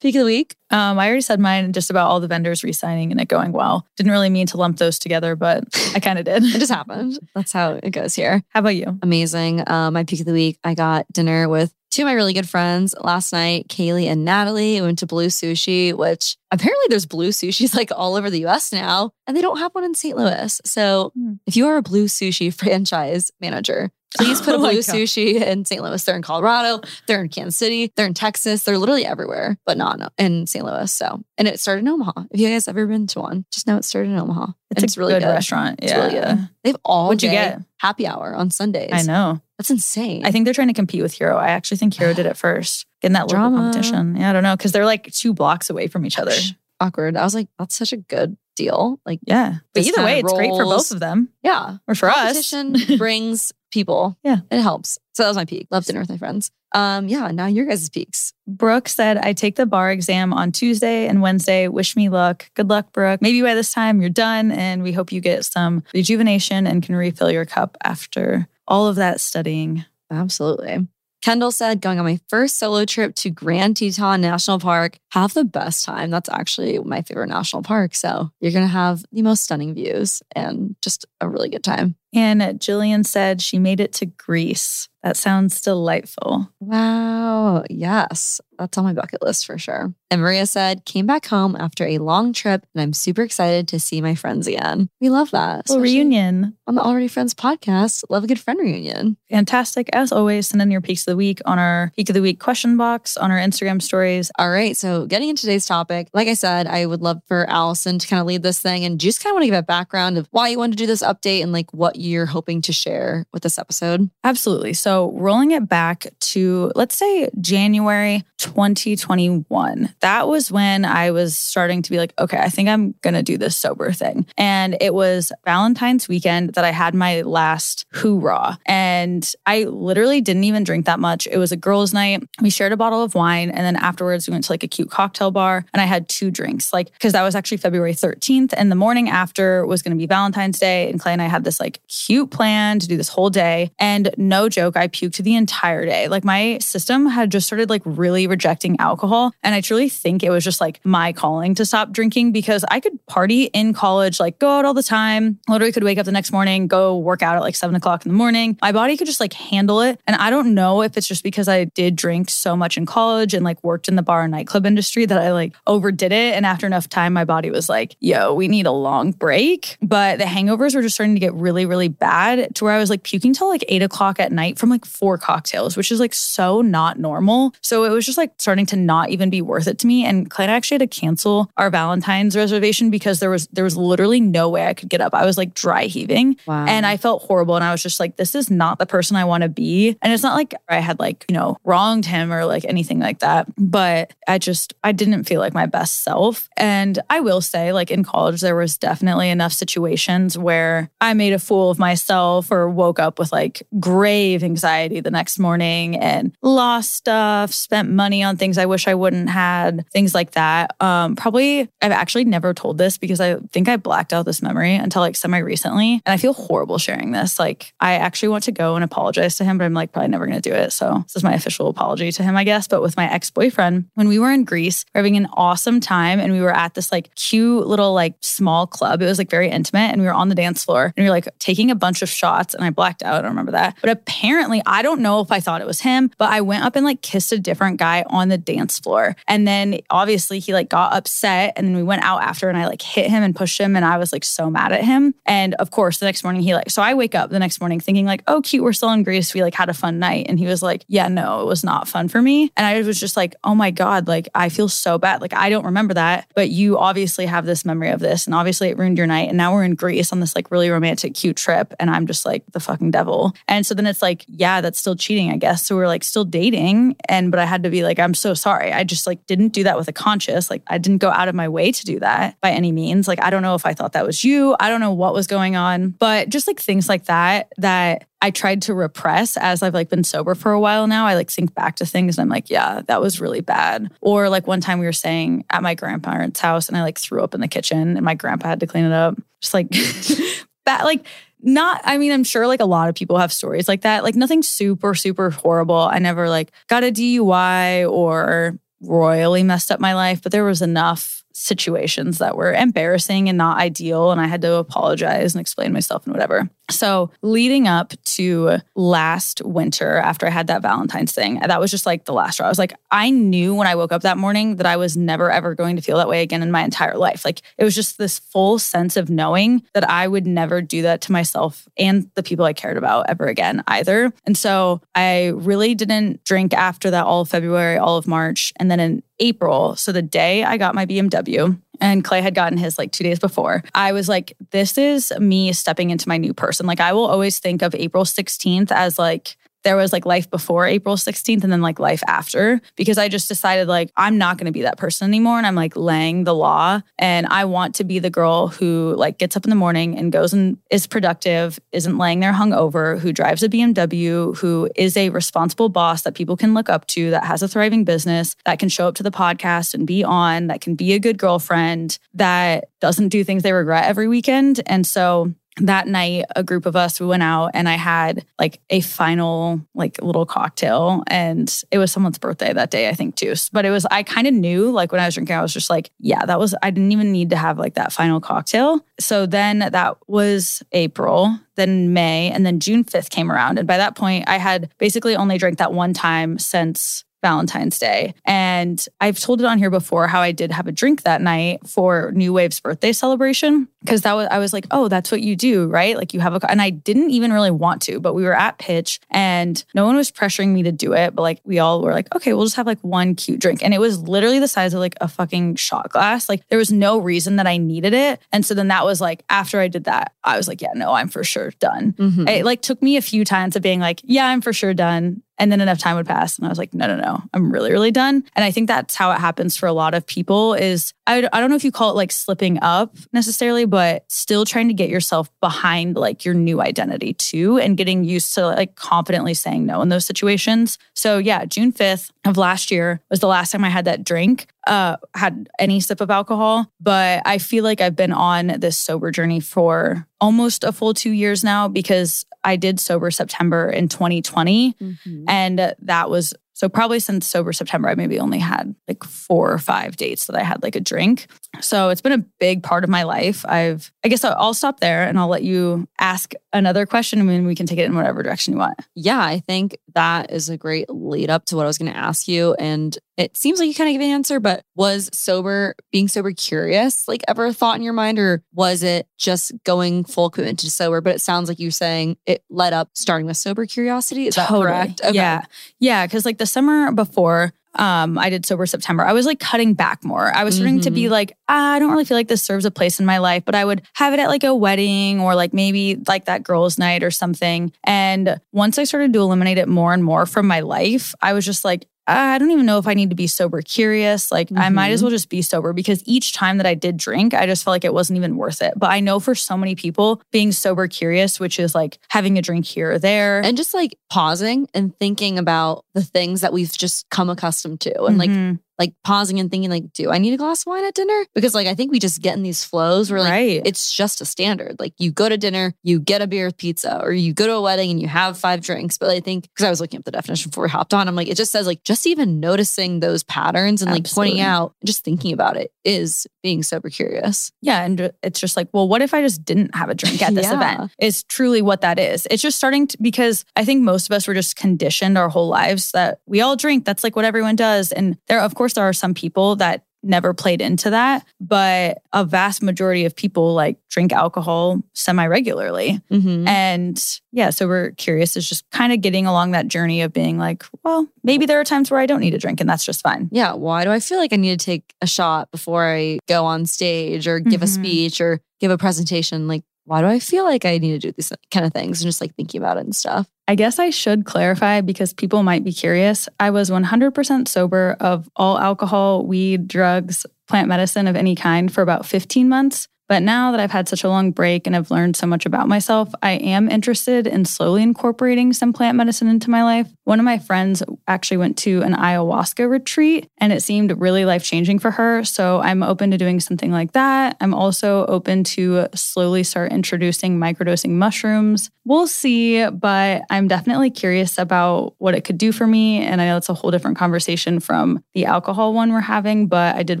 peak of the week. Um, I already said mine just about all the vendors re-signing and it going well. Didn't really mean to lump those together, but I kind of did. It just happened. That's how it goes here. How about you? amazing. Um, my peak of the week, I got dinner with two of my really good friends last night, Kaylee and Natalie. We went to Blue Sushi, which apparently there's Blue Sushis like all over the US now, and they don't have one in St. Louis. So Hmm. if you are a Blue Sushi franchise manager, please put a Oh Blue God. Sushi in St. Louis. They're in Colorado, they're in Kansas City, they're in Texas, they're literally everywhere, but not in- St. Louis. So, and it started in Omaha. If you guys ever been to one, just know it started in Omaha. It's, a really good, restaurant. It's yeah. really good. They have all What'd you get? happy hour on Sundays. I know. That's insane. I think they're trying to compete with Hero. I actually think Hero did it first. in that local Drama. competition. Yeah, I don't know. Cause they're like two blocks away from each other. awkward. I was like, that's such a good deal. Like, Yeah. But either way, it's great for both of them. yeah, Or for us. competition brings people. Yeah. it helps. So that was my peak. Love dinner with my friends. Um, yeah. Now your guys' peaks. Brooke said, I take the bar exam on Tuesday and Wednesday. Wish me luck. Good luck, Brooke. Maybe by this time you're done and we hope you get some rejuvenation and can refill your cup after all of that studying. Absolutely. Kendall said, going on my first solo trip to Grand Teton National Park, have the best time. That's actually my favorite national park. So you're going to have the most stunning views and just a really good time. And Jillian said she made it to Greece. That sounds delightful. Wow. Yes. That's on my bucket list for sure. And Maria said, came back home after a long trip and I'm super excited to see my friends again. We love that. Well, reunion. On the Already Friends podcast. Love a good friend reunion. Fantastic. As always, send in your peaks of the week on our peak of the week question box on our Instagram stories. All right. So getting into today's topic, like I said, I would love for Allison to kind of lead this thing and just kind of want to give a background of why you wanted to do this update and like what you're hoping to share with this episode. Absolutely. So, rolling it back to, let's say, January 2021, that was when I was starting to be like, okay, I think I'm going to do this sober thing. And it was Valentine's weekend that I had my last hoorah. And I literally didn't even drink that much. It was a girls' night. We shared a bottle of wine. And then afterwards, we went to like a cute cocktail bar and I had two drinks, like, because that was actually February 13th. And the morning after was going to be Valentine's Day. And Clay and I had this like cute plan to do this whole day. And no joke, I puked the entire day. Like my system had just started like really rejecting alcohol. And I truly think it was just like my calling to stop drinking because I could party in college, like go out all the time. Literally could wake up the next morning, go work out at like seven o'clock in the morning. My body could just like handle it. And I don't know if it's just because I did drink so much in college and like worked in the bar and nightclub industry that I like overdid it. And after enough time, my body was like, yo, we need a long break. But the hangovers were just starting to get really, really really bad to where I was like puking till like eight o'clock at night from like four cocktails, which is like so not normal. So it was just like starting to not even be worth it to me. And Clay actually had to cancel our Valentine's reservation because there was there was literally no way I could get up. I was like dry heaving. Wow. And I felt horrible. And I was just like, this is not the person I want to be. And it's not like I had like, you know, wronged him or like anything like that. But I just, I didn't feel like my best self. And I will say, like in college, there was definitely enough situations where I made a fool of myself or woke up with like grave anxiety the next morning and lost stuff, spent money on things I wish I wouldn't had, things like that. Um, probably I've actually never told this because I think I blacked out this memory until like semi recently. And I feel horrible sharing this. Like I actually want to go and apologize to him, but I'm like probably never gonna do it. So this is my official apology to him, I guess. But with my ex-boyfriend, when we were in Greece, we were having an awesome time and we were at this like cute little like small club. It was like very intimate and we were on the dance floor and we were like taking a bunch of shots and I blacked out. I don't remember that. But apparently, I don't know if I thought it was him, but I went up and like kissed a different guy on the dance floor. And then obviously he like got upset and then we went out after and I like hit him and pushed him and I was like so mad at him. And of course, the next morning he like, so I wake up the next morning thinking like, oh, cute, we're still in Greece. We like had a fun night. And he was like, yeah, no, it was not fun for me. And I was just like, oh my God, like I feel so bad. Like I don't remember that, but you obviously have this memory of this. And obviously it ruined your night. And now we're in Greece on this like really romantic, cute trip. And I'm just like the fucking devil. And so then it's like, yeah, that's still cheating, I guess. So we're like still dating. And, but I had to be like, I'm so sorry. I just like didn't do that with a conscious. Like I didn't go out of my way to do that by any means. Like I don't know if I thought that was you. I don't know what was going on, but just like things like that, that I tried to repress as I've like been sober for a while now. I like think back to things and I'm like, yeah, that was really bad. Or like one time we were staying at my grandparents' house and I like threw up in the kitchen and my grandpa had to clean it up. Just like bad, like not i mean i'm sure like a lot of people have stories like that. Like nothing super super horrible. I never like got a dui or royally messed up my life but there was enough situations that were embarrassing and not ideal and i had to apologize and explain myself and whatever so, leading up to last winter, after I had that Valentine's thing, that was just like the last straw. I was like, I knew when I woke up that morning that I was never ever going to feel that way again in my entire life. Like, it was just this full sense of knowing that I would never do that to myself and the people I cared about ever again either. And so, I really didn't drink after that all of February, all of March. And then in April, so the day I got my BMW, and Clay had gotten his like two days before. I was like, this is me stepping into my new person. Like, I will always think of April 16th as like, there was like life before April 16th and then like life after because I just decided like I'm not going to be that person anymore and I'm like laying the law and I want to be the girl who like gets up in the morning and goes and is productive, isn't laying there hungover, who drives a BMW, who is a responsible boss that people can look up to, that has a thriving business, that can show up to the podcast and be on, that can be a good girlfriend, that doesn't do things they regret every weekend. And so that night a group of us we went out and i had like a final like little cocktail. And it was someone's birthday that day i think too. But it was i kind of knew like when i was drinking i was just like yeah that was i didn't even need to have like that final cocktail. So then that was april then may and then june 5th came around. And by that point i had basically only drank that one time since Valentine's Day. And I've told it on here before how I did have a drink that night for New Wave's birthday celebration because that was I was like, "Oh, that's what you do, right? Like you have a and I didn't even really want to, but we were at pitch and no one was pressuring me to do it, but like we all were like, "Okay, we'll just have like one cute drink." And it was literally the size of like a fucking shot glass. Like there was no reason that I needed it. And so then that was like after I did that, I was like, "Yeah, no, I'm for sure done." Mm-hmm. It like took me a few times of being like, "Yeah, I'm for sure done." And then enough time would pass. And I was like, no, no, no, I'm really, really done. And I think that's how it happens for a lot of people is I, I don't know if you call it like slipping up necessarily, but still trying to get yourself behind like your new identity too and getting used to like confidently saying no in those situations. So yeah, June 5th of last year was the last time I had that drink, uh, had any sip of alcohol. But I feel like I've been on this sober journey for almost a full two years now because I did sober September in 2020. Mm-hmm. And that was so probably since sober September, I maybe only had like four or five dates that I had like a drink. So it's been a big part of my life. I've, I guess I'll, stop there and I'll let you ask another question and then we can take it in whatever direction you want. Yeah, I think that is a great lead up to what I was going to ask you. And it seems like you kind of gave an answer, but was sober, being sober curious, like ever a thought in your mind, or was it just going full commitment to sober? But it sounds like you're saying it led up starting with sober curiosity. Is Totally. that correct? Yeah. Yeah. Cause like the summer before, um, I did sober September. I was like cutting back more. I was starting to be like, ah, I don't really feel like this serves a place in my life, but I would have it at like a wedding or like maybe like that girls' night or something. And once I started to eliminate it more and more from my life, I was just like, I don't even know if I need to be sober curious. Like, I might as well just be sober because each time that I did drink, I just felt like it wasn't even worth it. But I know for so many people, being sober curious, which is like having a drink here or there. And just like pausing and thinking about the things that we've just come accustomed to and like Mhm. Like pausing and thinking like, do I need a glass of wine at dinner? Because like I think we just get in these flows where like right. it's just a standard. Like you go to dinner, you get a beer with pizza, or you go to a wedding and you have five drinks. But I think because I was looking up the definition before we hopped on, I'm like, it just says like just even noticing those patterns and like pointing out, just thinking about it is being sober curious. Yeah. And it's just like, well, what if I just didn't have a drink at this Yeah. event? Is truly what that is. It's just starting to, because I think most of us were just conditioned our whole lives that we all drink. That's like what everyone does. And there, of course, there are some people that never played into that, but a vast majority of people like drink alcohol semi regularly. Mm-hmm. And yeah, sober curious is just kind of getting along that journey of being like, well, maybe there are times where I don't need a drink and that's just fine. Yeah. Why do I feel like I need to take a shot before I go on stage or give a Mhm. speech or give a presentation? Like, why do I feel like I need to do these kind of things and just like thinking about it and stuff? I guess I should clarify because people might be curious. I was 100% sober of all alcohol, weed, drugs, plant medicine of any kind for about 15 months. But now that I've had such a long break and I've learned so much about myself, I am interested in slowly incorporating some plant medicine into my life. One of my friends actually went to an ayahuasca retreat and it seemed really life changing for her. So I'm open to doing something like that. I'm also open to slowly start introducing microdosing mushrooms. We'll see, but I'm definitely curious about what it could do for me. And I know it's a whole different conversation from the alcohol one we're having, but I did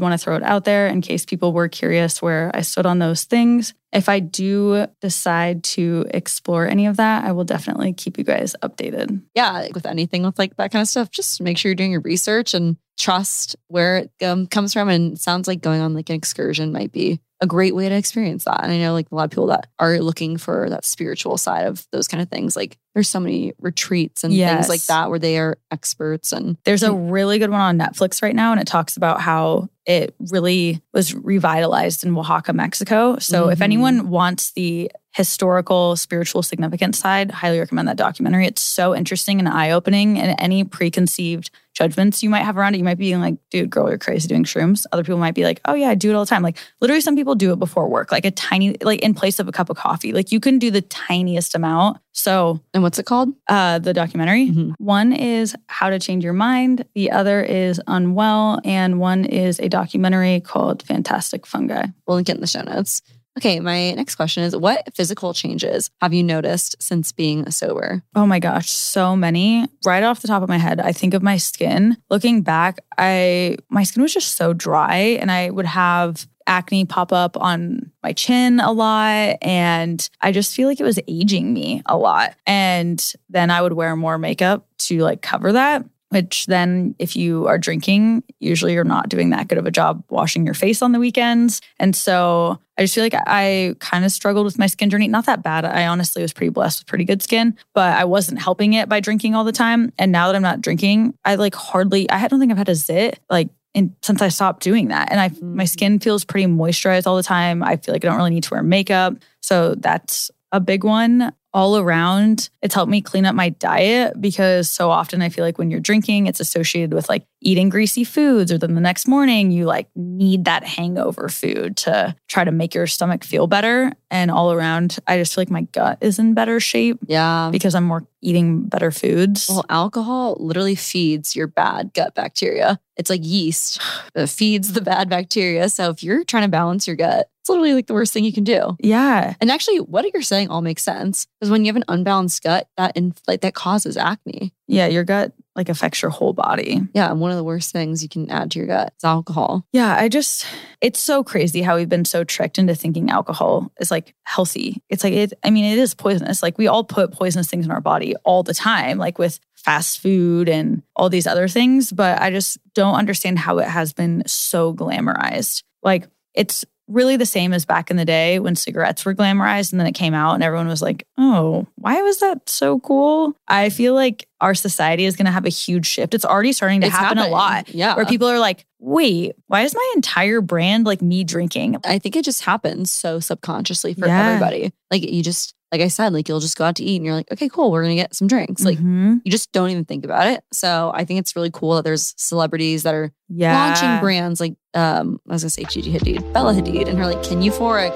want to throw it out there in case people were curious where I stood on those things. If I do decide to explore any of that, I will definitely keep you guys updated. yeah, with anything with like that kind of stuff, just make sure you're doing your research and trust where it um, comes from. And it sounds like going on like an excursion might be a great way to experience that. And I know like a lot of people that are looking for that spiritual side of those kind of things. Like there's so many retreats and things like that where they are experts and There's a really good one on Netflix right now, and it talks about how it really was revitalized in Oaxaca, Mexico. So, if Mhm. anyone wants the historical, spiritual significance side, highly recommend that documentary. It's so interesting and eye opening, and any preconceived judgments you might have around it, you might be like, dude, girl, you're crazy doing shrooms. Other people might be like, oh, yeah, I do it all the time. Like, literally, some people do it before work, like a tiny, like in place of a cup of coffee. Like, you can do the tiniest amount. So, and what's it called? uh, the documentary. Mhm. One is How to Change Your Mind, the other is Unwell, and one is a documentary called Fantastic Fungi. We'll link it in the show notes. Okay, my next question is what physical changes have you noticed since being sober? Oh my gosh, so many. Right off the top of my head, I think of my skin. Looking back, I my skin was just so dry and I would have acne pop up on my chin a lot and I just feel like it was aging me a lot. And then I would wear more makeup to like cover that. Which then, if you are drinking, usually you're not doing that good of a job washing your face on the weekends. And so I just feel like I kind of struggled with my skin journey. Not that bad. I honestly was pretty blessed with pretty good skin, but I wasn't helping it by drinking all the time. And now that I'm not drinking, I like hardly, I don't think I've had a zit like in, since I stopped doing that. And I, my Mhm. skin feels pretty moisturized all the time. I feel like I don't really need to wear makeup. So that's a big one. All around, it's helped me clean up my diet because so often I feel like when you're drinking, it's associated with like eating greasy foods, or then the next morning you like need that hangover food to try to make your stomach feel better. And all around, I just feel like my gut is in better shape Yeah. because I'm more eating better foods. Well, alcohol literally feeds your bad gut bacteria. It's like yeast that feeds the bad bacteria. So if you're trying to balance your gut, it's literally like the worst thing you can do. yeah. And actually, what you're saying all makes sense because when you have an unbalanced gut, that in, like that causes acne. Yeah, your gut like affects your whole body. Yeah, and one of the worst things you can add to your gut is alcohol. Yeah, I just it's so crazy how we've been so tricked into thinking alcohol is like healthy. It's like it I mean it is poisonous. Like we all put poisonous things in our body all the time like with fast food and all these other things, but I just don't understand how it has been so glamorized. Like it's really the same as back in the day when cigarettes were glamorized and then it came out and everyone was like, oh, why was that so cool? I feel like our society is going to have a huge shift. It's already starting to It's happen happening. a lot. Yeah. Where people are like, wait, why is my entire brand like me drinking? I think it just happens so subconsciously for Yeah. everybody. Like you just, like I said, like you'll just go out to eat and you're like, okay, cool, we're gonna get some drinks. Like Mhm. you just don't even think about it. So I think it's really cool that there's celebrities that are yeah. launching brands like um I was gonna say Gigi Hadid, Bella Hadid, and her like Kin Euphoric.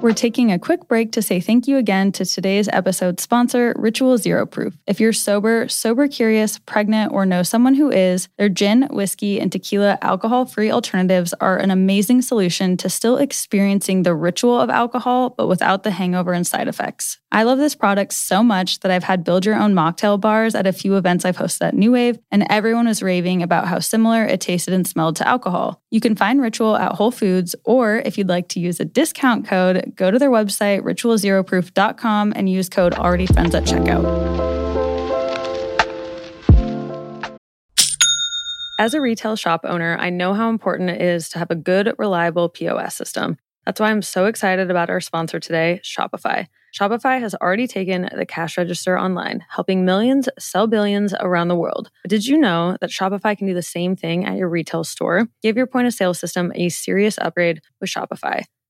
We're taking a quick break to say thank you again to today's episode sponsor, Ritual Zero Proof. If you're sober, sober curious, pregnant, or know someone who is, their gin, whiskey, and tequila alcohol free alternatives are an amazing solution to still experiencing the ritual of alcohol, but without the hangover and side effects. I love this product so much that I've had build your own mocktail bars at a few events I've hosted at New Wave, and everyone was raving about how similar it tasted and smelled to alcohol. You can find Ritual at Whole Foods, or if you'd like to use a discount code, go to their website, ritualzeroproof.com, and use code ALREADYFRIENDS at checkout. As a retail shop owner, I know how important it is to have a good, reliable POS system. That's why I'm so excited about our sponsor today, Shopify. Shopify has already taken the cash register online, helping millions sell billions around the world. But did you know that Shopify can do the same thing at your retail store? Give your point of sale system a serious upgrade with Shopify.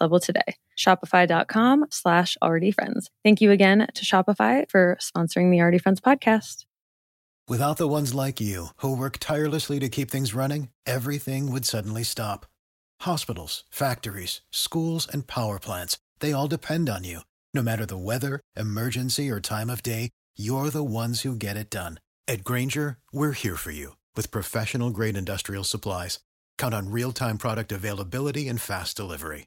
level today. Shopify.com slash already friends. Thank you again to Shopify for sponsoring the Already Friends podcast. Without the ones like you, who work tirelessly to keep things running, everything would suddenly stop. Hospitals, factories, schools, and power plants, they all depend on you. No matter the weather, emergency, or time of day, you're the ones who get it done. At Grainger, we're here for you with professional grade industrial supplies. Count on real time product availability and fast delivery.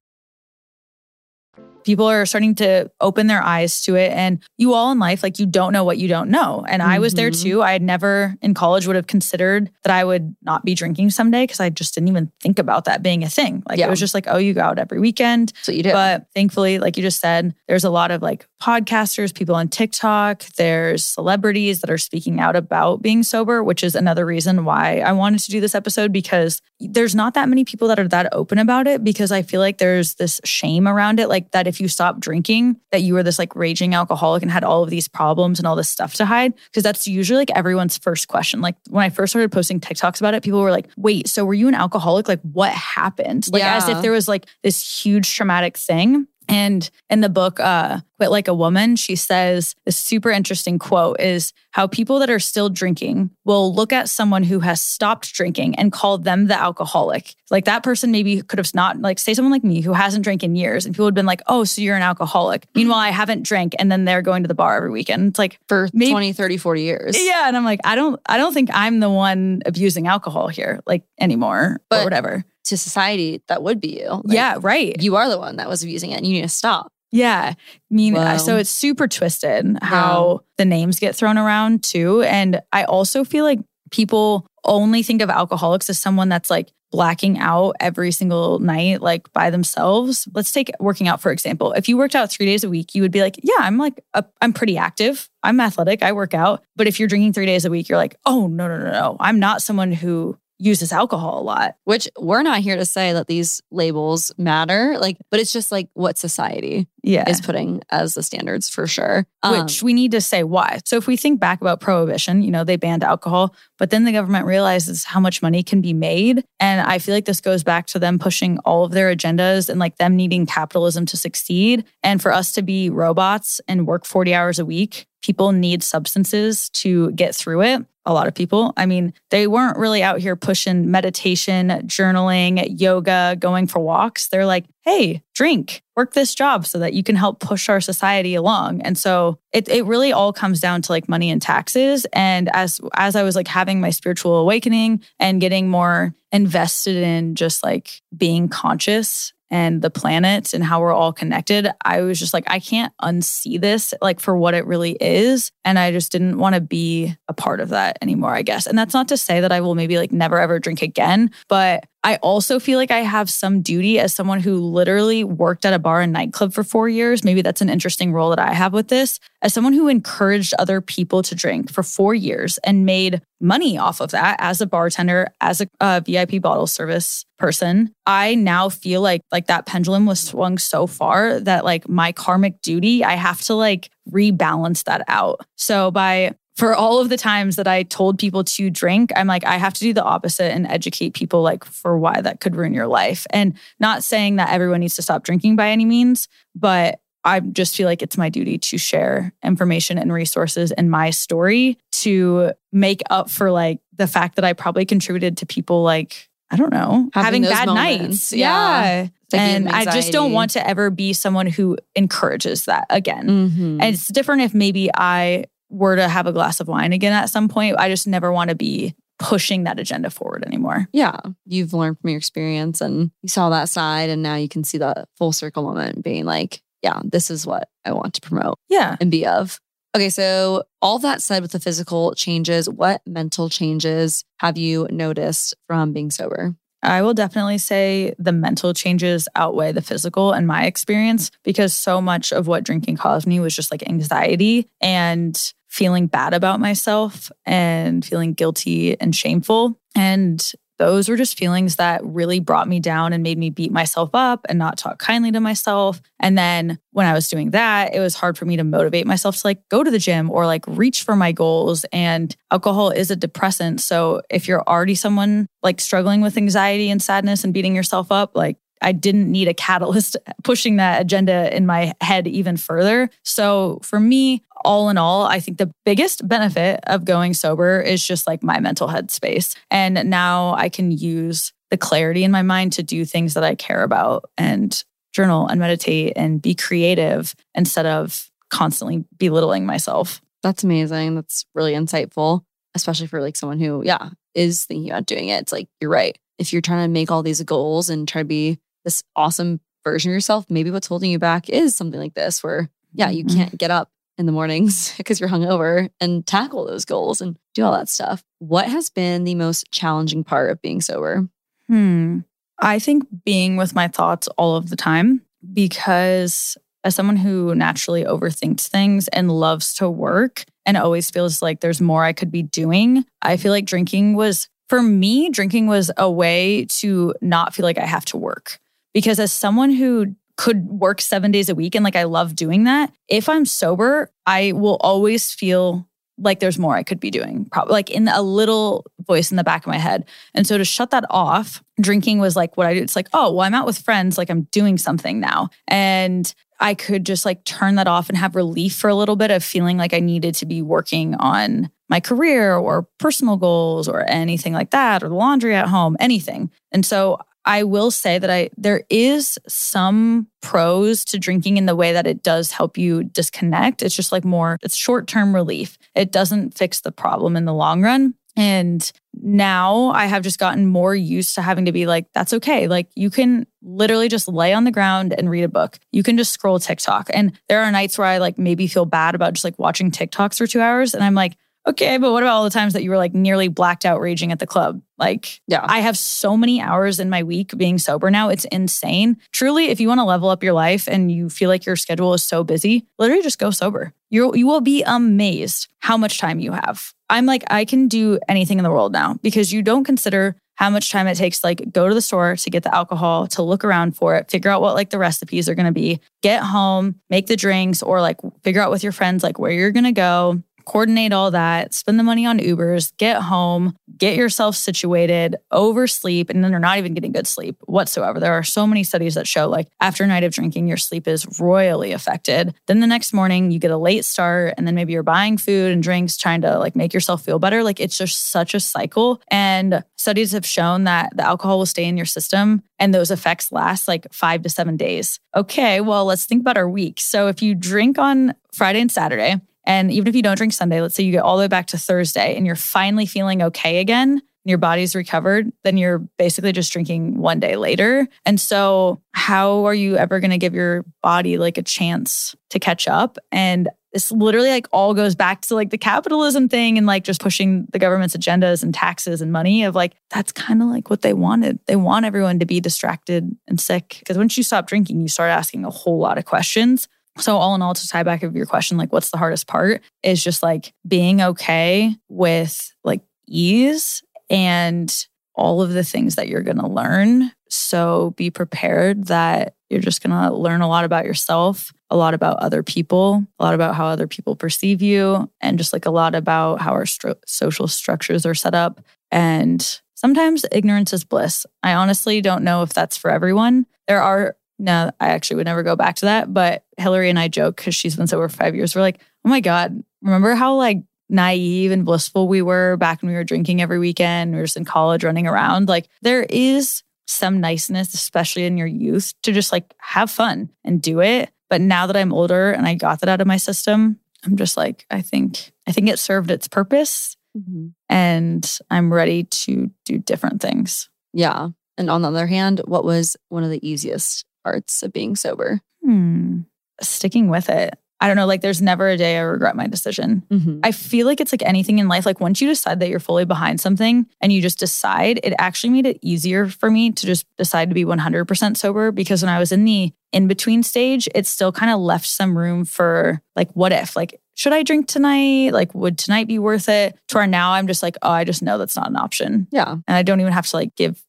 People are starting to open their eyes to it and you all in life like you don't know what you don't know and i was there Mhm. too i had never in college would have considered that i would not be drinking someday because i just didn't even think about that being a thing like Yeah. it was just like oh you go out every weekend what you do. but thankfully, like you just said, there's a lot of like podcasters, people on TikTok, there's celebrities that are speaking out about being sober, which is another reason why I wanted to do this episode because there's not that many people that are that open about it because I feel like there's this shame around it. Like that if you stop drinking, that you were this like raging alcoholic and had all of these problems and all this stuff to hide. Because that's usually like everyone's first question. Like when I first started posting TikToks about it, people were like, wait, so were you an alcoholic? Like what happened? Like as if there was like this huge traumatic thing. And in the book, uh, Quit Like a Woman, she says this super interesting quote is how people that are still drinking will look at someone who has stopped drinking and call them the alcoholic. Like that person maybe could have not, like, say someone like me who hasn't drank in years, and people would have been like, oh, so you're an alcoholic. Meanwhile, I haven't drank, and then they're going to the bar every weekend. It's like, for maybe- 20, 30, 40 years. yeah. And I'm like, I don't, I don't think I'm the one abusing alcohol here, like anymore But- or whatever. To society, that would be you. Like, yeah, right. You are the one that was abusing it and you need to stop. Yeah. I mean, Wow. so it's super twisted how the names get thrown around too. And I also feel like people only think of alcoholics as someone that's like blacking out every single night, like by themselves. Let's take working out, for example. If you worked out three days a week, you would be like, yeah, I'm like, i am pretty active. I'm athletic. I work out. But if you're drinking three days a week, you're like, oh, no, no, no, no. I'm not someone who uses alcohol a lot. Which we're not here to say that these labels matter, like, but it's just like what society yeah. is putting as the standards for sure. Um, Which we need to say why. So if we think back about prohibition, you know, they banned alcohol, but then the government realizes how much money can be made. And I feel like this goes back to them pushing all of their agendas and like them needing capitalism to succeed. And for us to be robots and work 40 hours a week, people need substances to get through it a lot of people. I mean, they weren't really out here pushing meditation, journaling, yoga, going for walks. They're like, hey, drink, work this job so that you can help push our society along. And so it, it really all comes down to like money and taxes. And as as I was like having my spiritual awakening and getting more invested in just like being conscious and the planet and how we're all connected, I was just like, I can't unsee this like for what it really is. And I just didn't want to be a part of that anymore, I guess. And that's not to say that I will maybe like never ever drink again, but I also feel like I have some duty as someone who literally worked at a bar and nightclub for four years. Maybe that's an interesting role that I have with this. As someone who encouraged other people to drink for four years and made money off of that as a bartender, as a, uh, a VIP bottle service person, I now feel like like that pendulum was swung so far that like my karmic duty, I have to like rebalance that out. So by for all of the times that I told people to drink, I'm like, I have to do the opposite and educate people like for why that could ruin your life. And not saying that everyone needs to stop drinking by any means, but I just feel like it's my duty to share information and resources in my story to make up for like the fact that I probably contributed to people like, I don't know, having, having bad moments. nights. Yeah. yeah. And I just don't want to ever be someone who encourages that again. Mm-hmm. And it's different if maybe I were to have a glass of wine again at some point, I just never want to be pushing that agenda forward anymore. Yeah. You've learned from your experience and you saw that side and now you can see the full circle moment being like, yeah, this is what I want to promote. Yeah. And be of. Okay, so all that said with the physical changes, what mental changes have you noticed from being sober? I will definitely say the mental changes outweigh the physical in my experience because so much of what drinking caused me was just like anxiety and feeling bad about myself and feeling guilty and shameful. And those were just feelings that really brought me down and made me beat myself up and not talk kindly to myself. And then when I was doing that, it was hard for me to motivate myself to like go to the gym or like reach for my goals. And alcohol is a depressant. So if you're already someone like struggling with anxiety and sadness and beating yourself up, like I didn't need a catalyst pushing that agenda in my head even further. So for me, all in all, I think the biggest benefit of going sober is just like my mental headspace. And now I can use the clarity in my mind to do things that I care about and journal and meditate and be creative instead of constantly belittling myself. That's amazing. That's really insightful, especially for like someone who, yeah, is thinking about doing it. It's like, you're right. If you're trying to make all these goals and try to be this awesome version of yourself, maybe what's holding you back is something like this, where, yeah, you mm-hmm. can't get up in the mornings because you're hungover and tackle those goals and do all that stuff. What has been the most challenging part of being sober? Hmm. I think being with my thoughts all of the time because as someone who naturally overthinks things and loves to work and always feels like there's more I could be doing, I feel like drinking was, for me, drinking was a way to not feel like I have to work. Because as someone who could work seven days a week and like I love doing that, if I'm sober, I will always feel like there's more I could be doing, probably like in a little voice in the back of my head. And so to shut that off, drinking was like what I do. It's like, oh, well, I'm out with friends, like I'm doing something now. And I could just like turn that off and have relief for a little bit of feeling like I needed to be working on my career or personal goals or anything like that, or the laundry at home, anything. And so I will say that I there is some pros to drinking in the way that it does help you disconnect. It's just like more it's short-term relief. It doesn't fix the problem in the long run. And now I have just gotten more used to having to be like, that's okay. Like you can literally just lay on the ground and read a book. You can just scroll TikTok. And there are nights where I like maybe feel bad about just like watching TikToks for two hours. And I'm like, okay, but what about all the times that you were like nearly blacked out raging at the club? Like, Yeah. I have so many hours in my week being sober now. It's insane. Truly, if you want to level up your life and you feel like your schedule is so busy, literally just go sober. You you will be amazed how much time you have. I'm like, I can do anything in the world now because you don't consider how much time it takes to like go to the store to get the alcohol, to look around for it, figure out what like the recipes are gonna be, get home, make the drinks, or like figure out with your friends like where you're gonna go, coordinate all that, spend the money on Ubers, get home, get yourself situated, oversleep, and then you're not even getting good sleep whatsoever. There are so many studies that show like after a night of drinking, your sleep is royally affected. Then the next morning, you get a late start, and then maybe you're buying food and drinks, trying to like make yourself feel better. Like it's just such a cycle. And studies have shown that the alcohol will stay in your system and those effects last like five to seven days. Okay, well, let's think about our week. So if you drink on Friday and Saturday, and even if you don't drink Sunday, let's say you get all the way back to Thursday and you're finally feeling okay again, and your body's recovered, then you're basically just drinking one day later. And so, how are you ever going to give your body like a chance to catch up? And this literally like all goes back to like the capitalism thing and like just pushing the government's agendas and taxes and money of like that's kind of like what they wanted. They want everyone to be distracted and sick because once you stop drinking, you start asking a whole lot of questions. So all in all, to tie back of your question, like what's the hardest part is just like being okay with like ease and all of the things that you're gonna learn. So be prepared that you're just gonna learn a lot about yourself, a lot about other people, a lot about how other people perceive you, and just like a lot about how our stru- social structures are set up. And sometimes ignorance is bliss. I honestly don't know if that's for everyone. There are no, I actually would never go back to that. But Hillary and I joke because she's been sober for five years. We're like, oh my God, remember how like naive and blissful we were back when we were drinking every weekend? We were just in college running around. Like there is some niceness, especially in your youth, to just like have fun and do it. But now that I'm older and I got that out of my system, I'm just like, I think, I think it served its purpose mm-hmm. and I'm ready to do different things. Yeah. And on the other hand, what was one of the easiest parts of being sober? Hmm. Sticking with it. I don't know. Like, there's never a day I regret my decision. Mm-hmm. I feel like it's like anything in life. Like, once you decide that you're fully behind something and you just decide, it actually made it easier for me to just decide to be 100% sober because when I was in the in between stage, it still kind of left some room for like, what if? Like, should I drink tonight? Like, would tonight be worth it? To where now I'm just like, oh, I just know that's not an option. Yeah. And I don't even have to like give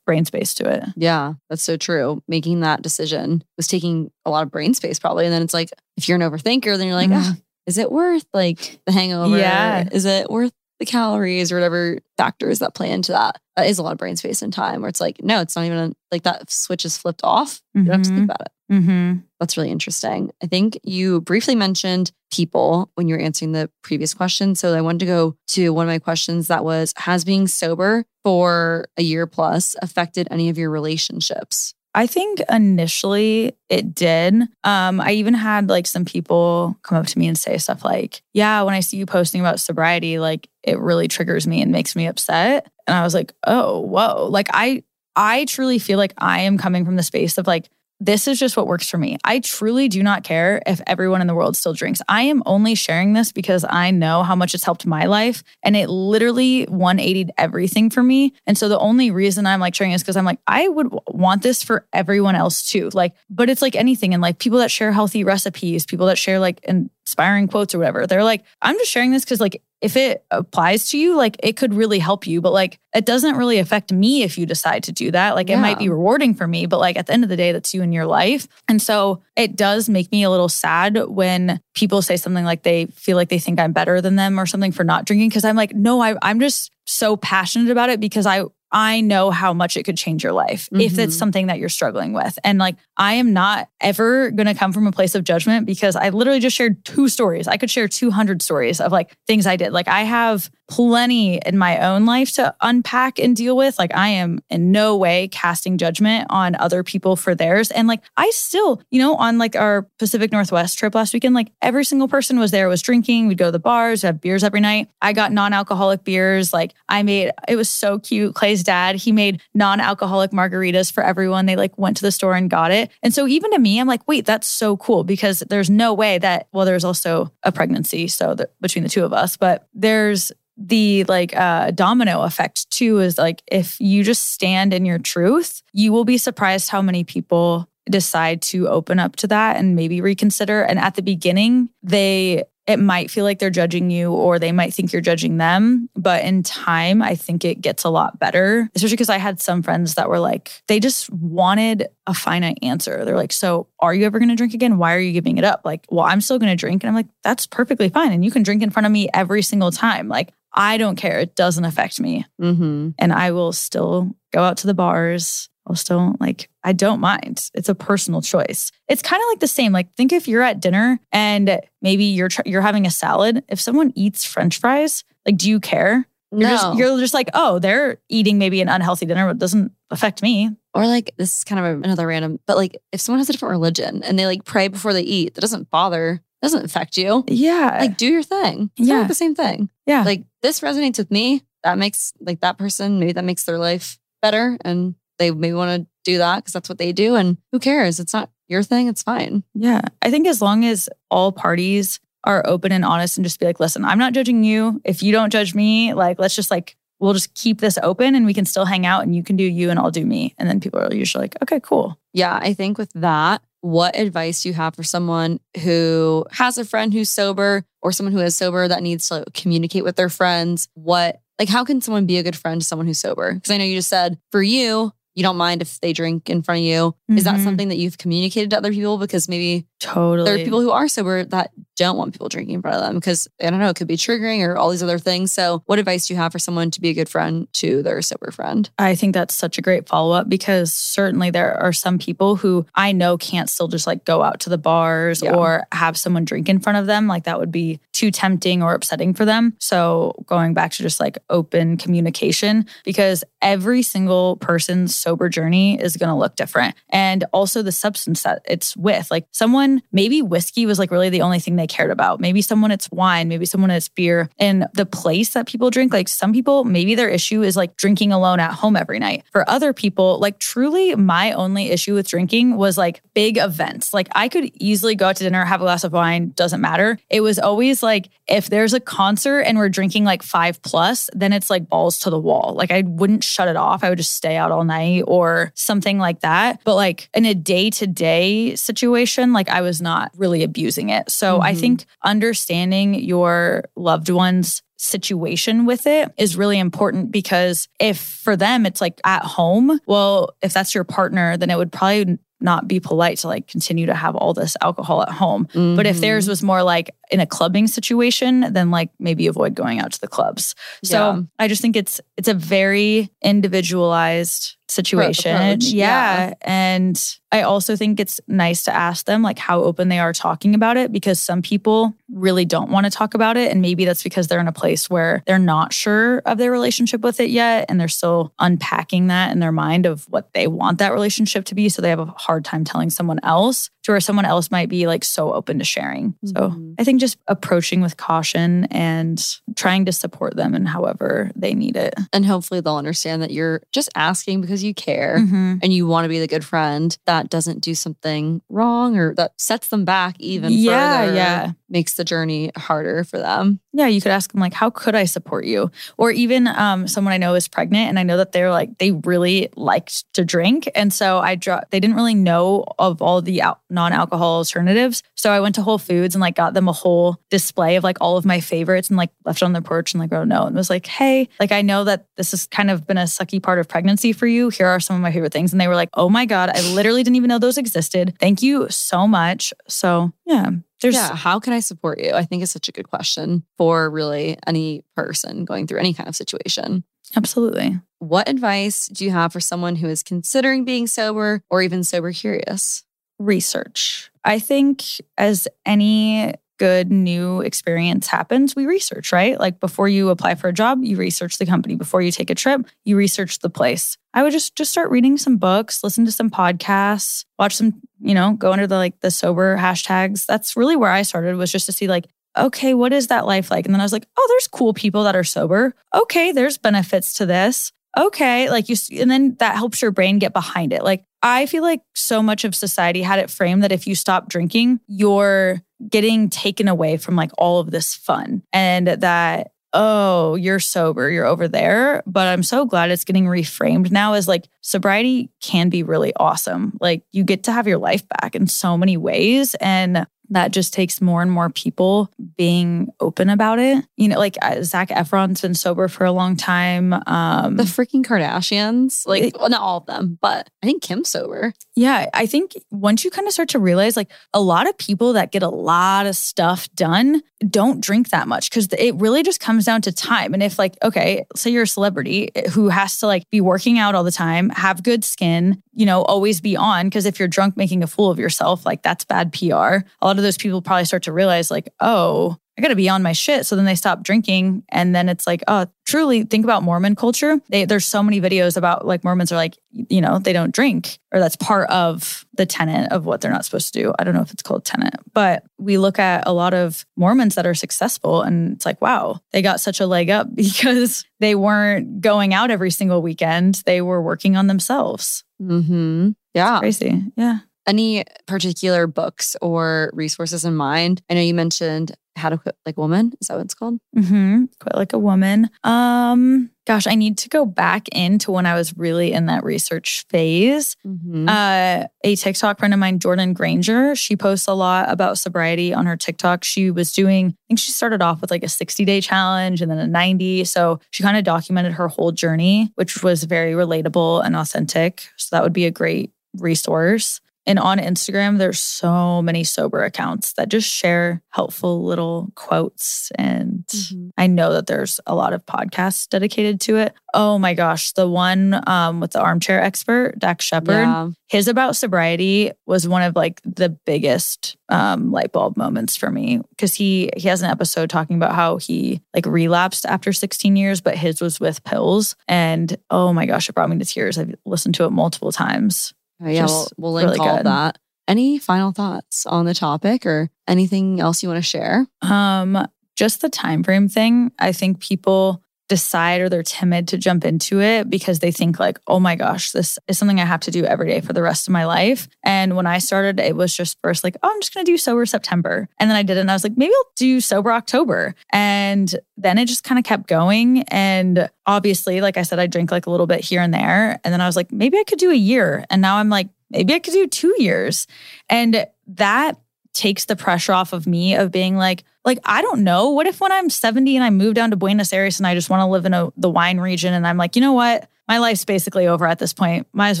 brain space to it. Yeah, that's so true. Making that decision was taking a lot of brain space, probably. And then it's like, if you're an overthinker, then you're like, Mhm. ah, is it worth like the hangover? Yeah. Is it worth the calories or whatever factors that play into that? That is a lot of brain space and time where it's like, no, it's not even a, like that switch is flipped off. You don't have to think Mhm. about it. Mm-hmm. That's really interesting. I think you briefly mentioned people when you were answering the previous question. So I wanted to go to one of my questions that was Has being sober for a year plus affected any of your relationships? I think initially it did. Um, I even had like some people come up to me and say stuff like, Yeah, when I see you posting about sobriety, like it really triggers me and makes me upset. And I was like, Oh, whoa. Like I I truly feel like I am coming from the space of like, this is just what works for me. I truly do not care if everyone in the world still drinks. I am only sharing this because I know how much it's helped my life. And it literally 180'd everything for me. And so the only reason I'm like sharing is because I'm like, I would want this for everyone else too. Like, but it's like anything. And like people that share healthy recipes, people that share like inspiring quotes or whatever, they're like, I'm just sharing this because like if it applies to you, like it could really help you. But like it doesn't really affect me if you decide to do that. Like it might be rewarding for me, but like at the end of the day, that's you and your life. And so it does make me a little sad when people say something like they feel like they think I'm better than them or something for not drinking. Cause I'm like, no, I, I'm just so passionate about it because I I know how much it could change your life if it's Mhm. something that you're struggling with. And like, I am not ever going to come from a place of judgment because I literally just shared two stories. I could share 200 stories of like things I did. Like, I have plenty in my own life to unpack and deal with. Like, I am in no way casting judgment on other people for theirs. And like, I still, you know, on like our Pacific Northwest trip last weekend, like every single person was there, was drinking. We'd go to the bars, have beers every night. I got non alcoholic beers. Like, I made, it was so cute. Clay's dad, he made non alcoholic margaritas for everyone. They like went to the store and got it. And so even to me, I'm like, wait, that's so cool because there's no way that, well, there's also a pregnancy. So the, between the two of us, but there's the like uh domino effect too is like if you just stand in your truth you will be surprised how many people decide to open up to that and maybe reconsider and at the beginning they it might feel like they're judging you or they might think you're judging them. But in time, I think it gets a lot better, especially because I had some friends that were like, they just wanted a finite answer. They're like, So are you ever going to drink again? Why are you giving it up? Like, well, I'm still going to drink. And I'm like, That's perfectly fine. And you can drink in front of me every single time. Like, I don't care. It doesn't affect me. Mm-hmm. And I will still go out to the bars. I'll still like, I don't mind. It's a personal choice. It's kind of like the same. Like, think if you're at dinner and maybe you're tr- you're having a salad. If someone eats French fries, like, do you care? You're No. just you're just like, oh, they're eating maybe an unhealthy dinner, but it doesn't affect me. Or like this is kind of another random, but like if someone has a different religion and they like pray before they eat, that doesn't bother, doesn't affect you. Yeah. Like do your thing. It's Yeah. yeah. the same thing. yeah. Like this resonates with me. That makes like that person, maybe that makes their life better. And they maybe want to do that because that's what they do. And who cares? It's not your thing. It's fine. Yeah. I think as long as all parties are open and honest and just be like, listen, I'm not judging you. If you don't judge me, like, let's just like, we'll just keep this open and we can still hang out and you can do you and I'll do me. And then people are usually like, okay, cool. Yeah, I think with that, what advice do you have for someone who has a friend who's sober or someone who is sober that needs to communicate with their friends? What, like, how can someone be a good friend to someone who's sober? Because I know you just said for you, you don't mind if they drink in front of you. Is that Mhm. something that you've communicated to other people? Because maybe Totally. there are people who are sober that don't want people drinking in front of them because I don't know, it could be triggering or all these other things. So, what advice do you have for someone to be a good friend to their sober friend? I think that's such a great follow up because certainly there are some people who I know can't still just like go out to the bars Yeah. or have someone drink in front of them. Like that would be too tempting or upsetting for them. So going back to just like open communication because every single person's sober journey is going to look different. And also the substance that it's with. Like someone, maybe whiskey was like really the only thing they cared about. Maybe someone it's wine, maybe someone it's beer. And the place that people drink, like some people, maybe their issue is like drinking alone at home every night. For other people, like truly my only issue with drinking was like big events. Like I could easily go out to dinner, have a glass of wine, doesn't matter. It was always like if there's a concert and we're drinking like five plus, then it's like balls to the wall. Like I wouldn't shut it off. I would just stay out all night or something like that. But like in a day to day situation, like I was not really abusing it. So mm-hmm. I Mhm. think understanding your loved one's situation with it is really important because if for them it's like at home, well, if that's your partner, then it would probably not be polite to like continue to have all this alcohol at home. But if theirs was more like in a clubbing situation, then like maybe avoid going out to the clubs. So Yeah. I just think it's it's a very individualized situation. yeah. yeah. And I also think it's nice to ask them like how open they are talking about it because some people really don't want to talk about it. And maybe that's because they're in a place where they're not sure of their relationship with it yet. And they're still unpacking that in their mind of what they want that relationship to be. So they have a hard time telling someone else to where someone else might be like so open to sharing. So Mhm. I think just approaching with caution and trying to support them in however they need it. and hopefully they'll understand that you're just asking because you care Mhm. and you want to be the good friend that doesn't do something wrong or that sets them back even Yeah, further, yeah. makes the journey harder for them. Yeah, you could ask them like, "How could I support you?" Or even um, someone I know is pregnant, and I know that they're like they really liked to drink, and so I dro- they didn't really know of all the al- non-alcohol alternatives. So I went to Whole Foods and like got them a whole display of like all of my favorites, and like left it on their porch and like a note and was like, "Hey, like I know that this has kind of been a sucky part of pregnancy for you. Here are some of my favorite things," and they were like, "Oh my god, I literally didn't even know those existed. Thank you so much." So yeah, there's yeah, how can I support you? I think is such a good question for really any person going through any kind of situation. absolutely. What advice do you have for someone who is considering being sober or even sober curious? research. I think, as any good new experience happens, we research, right? Like before you apply for a job, you research the company. Before you take a trip, you research the place. I would just just start reading some books, listen to some podcasts, watch some, you know, go under the like the sober hashtags. That's really where I started was just to see like okay, what is that life like? And then I was like, oh, there's cool people that are sober. Okay, there's benefits to this. Okay, like you, and then that helps your brain get behind it. Like I feel like so much of society had it framed that if you stop drinking, you're getting taken away from like all of this fun and that oh, you're sober, you're over there. But I'm so glad it's getting reframed now as like sobriety can be really awesome. Like you get to have your life back in so many ways. And that just takes more and more people being open about it. You know, like uh, Zac Efron's been sober for a long time. Um, the freaking Kardashians, like, it, well, not all of them, but I think Kim's sober. Yeah, I think once you kind of start to realize, like, a lot of people that get a lot of stuff done don't drink that much because it really just comes down to time. And if, like, okay, say you're a celebrity eh, who has to like be working out all the time, have good skin, you know, always be on, because if you're drunk making a fool of yourself, like, that's bad PR. A lot of those people probably start to realize, like, oh, I got to be on my shit. So then they stop drinking. And then it's like, oh, truly think about Mormon culture. They, there's so many videos about like Mormons are like, you know, they don't drink, or that's part of the tenet of what they're not supposed to do. I don't know if it's called tenet, but we look at a lot of Mormons that are successful and it's like, wow, they got such a leg up because they weren't going out every single weekend. They were working on themselves. Mm-hmm. Yeah. It's crazy. Yeah any particular books or resources in mind? I know you mentioned how to quit like a woman. Is that what it's called? Mm-hmm. Quit like a woman. Um, gosh, I need to go back into when I was really in that research phase. Mm-hmm. Uh, a TikTok friend of mine, Jordan Granger, she posts a lot about sobriety on her TikTok. She was doing, I think she started off with like a 60 day challenge and then a 90. So she kind of documented her whole journey, which was very relatable and authentic. So that would be a great resource. And on Instagram, there's so many sober accounts that just share helpful little quotes. And mm-hmm. I know that there's a lot of podcasts dedicated to it. Oh my gosh, the one um, with the armchair expert, Dax Shepard, yeah. his about sobriety was one of like the biggest um, light bulb moments for me because he he has an episode talking about how he like relapsed after 16 years, but his was with pills. And oh my gosh, it brought me to tears. I've listened to it multiple times. Oh, yeah, we'll, we'll link really all good. that. Any final thoughts on the topic or anything else you want to share? Um, just the time frame thing. I think people decide or they're timid to jump into it because they think like, oh my gosh, this is something I have to do every day for the rest of my life. And when I started, it was just first like, oh, I'm just gonna do sober September. And then I did it and I was like, maybe I'll do sober October. And then it just kind of kept going. And obviously, like I said, I drink like a little bit here and there. And then I was like, maybe I could do a year. And now I'm like, maybe I could do two years. And that takes the pressure off of me of being like, like I don't know. What if when I'm 70 and I move down to Buenos Aires and I just want to live in a, the wine region and I'm like, you know what? My life's basically over at this point. Might as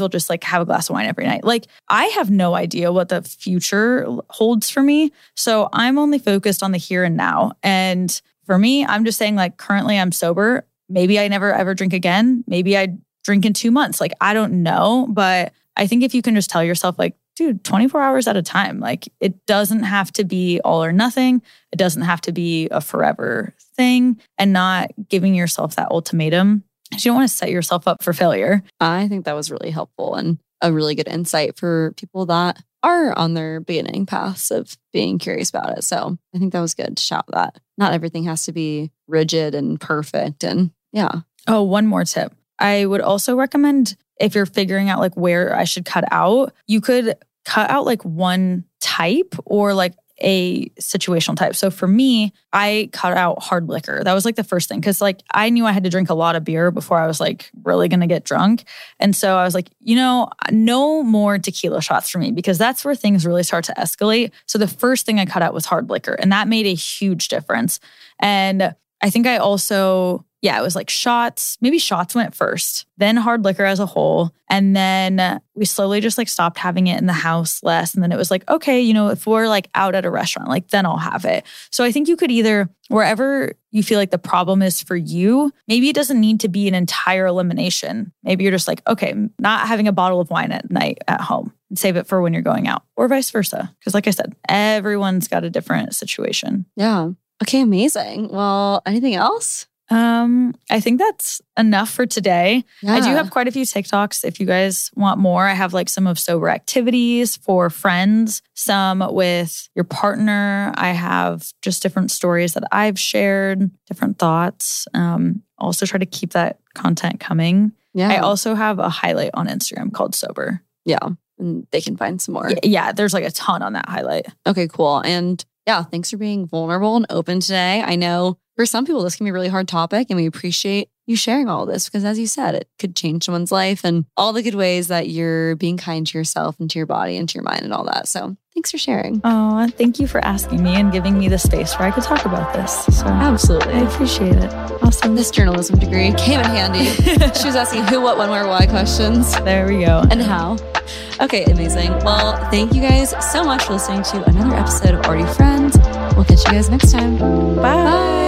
well just like have a glass of wine every night. Like I have no idea what the future holds for me. So I'm only focused on the here and now. And for me, I'm just saying like currently I'm sober. Maybe I never ever drink again. Maybe I drink in 2 months. Like I don't know, but I think if you can just tell yourself like dude, 24 hours at a time. Like it doesn't have to be all or nothing. It doesn't have to be a forever thing and not giving yourself that ultimatum. You don't want to set yourself up for failure. I think that was really helpful and a really good insight for people that are on their beginning paths of being curious about it. So I think that was good to shout that. Not everything has to be rigid and perfect. And yeah. Oh, one more tip. I would also recommend if you're figuring out like where I should cut out, you could cut out like one type or like a situational type. So for me, I cut out hard liquor. That was like the first thing cuz like I knew I had to drink a lot of beer before I was like really going to get drunk. And so I was like, you know, no more tequila shots for me because that's where things really start to escalate. So the first thing I cut out was hard liquor and that made a huge difference. And I think I also yeah, it was like shots. Maybe shots went first, then hard liquor as a whole. And then we slowly just like stopped having it in the house less. And then it was like, okay, you know, if we're like out at a restaurant, like then I'll have it. So I think you could either, wherever you feel like the problem is for you, maybe it doesn't need to be an entire elimination. Maybe you're just like, okay, not having a bottle of wine at night at home save it for when you're going out or vice versa. Because, like I said, everyone's got a different situation. Yeah. Okay, amazing. Well, anything else? Um, I think that's enough for today. I do have quite a few TikToks. If you guys want more, I have like some of sober activities for friends, some with your partner. I have just different stories that I've shared, different thoughts. Um, also try to keep that content coming. Yeah. I also have a highlight on Instagram called Sober. yeah. And they can find some more. Y- Yeah, there's like a ton on that highlight. Okay, cool. And yeah, thanks for being vulnerable and open today. I know for some people this can be a really hard topic, and we appreciate you sharing all this because, as you said, it could change someone's life and all the good ways that you're being kind to yourself and to your body and to your mind and all that. So thanks for sharing. Oh, thank you for asking me and giving me the space where I could talk about this. So Absolutely. I appreciate it. Awesome. This journalism degree came in handy. she was asking who, what, when, where, why questions There we go. and how. Okay, amazing. Well, thank you guys so much for listening to another episode of Already Friends. We'll catch you guys next time. Bye.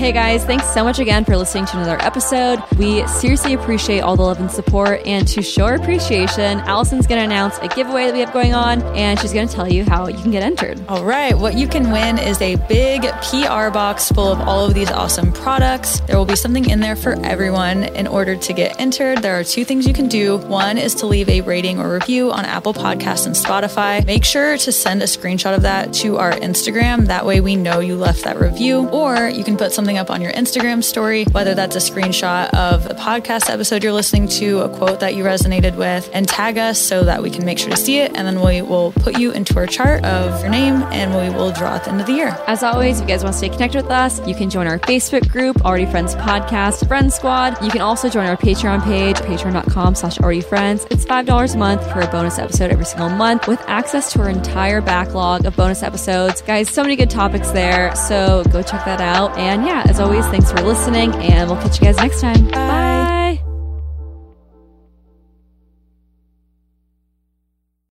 Hey guys, thanks so much again for listening to another episode. We seriously appreciate all the love and support. And to show our appreciation, Allison's going to announce a giveaway that we have going on, and she's going to tell you how you can get entered. All right, what you can win is a big PR box full of all of these awesome products. There will be something in there for everyone. In order to get entered, there are two things you can do. One is to leave a rating or review on Apple Podcasts and Spotify. Make sure to send a screenshot of that to our Instagram. That way we know you left that review. Or you can put something up on your Instagram story, whether that's a screenshot of a podcast episode you're listening to, a quote that you resonated with, and tag us so that we can make sure to see it. And then we will put you into our chart of your name and we will draw at the end of the year. As always, if you guys want to stay connected with us, you can join our Facebook group, Already Friends Podcast, Friend Squad. You can also join our Patreon page, patreon.com slash already friends. It's $5 a month for a bonus episode every single month with access to our entire backlog of bonus episodes. Guys, so many good topics there. So go check that out. And yeah, as always, thanks for listening and we'll catch you guys next time. Bye.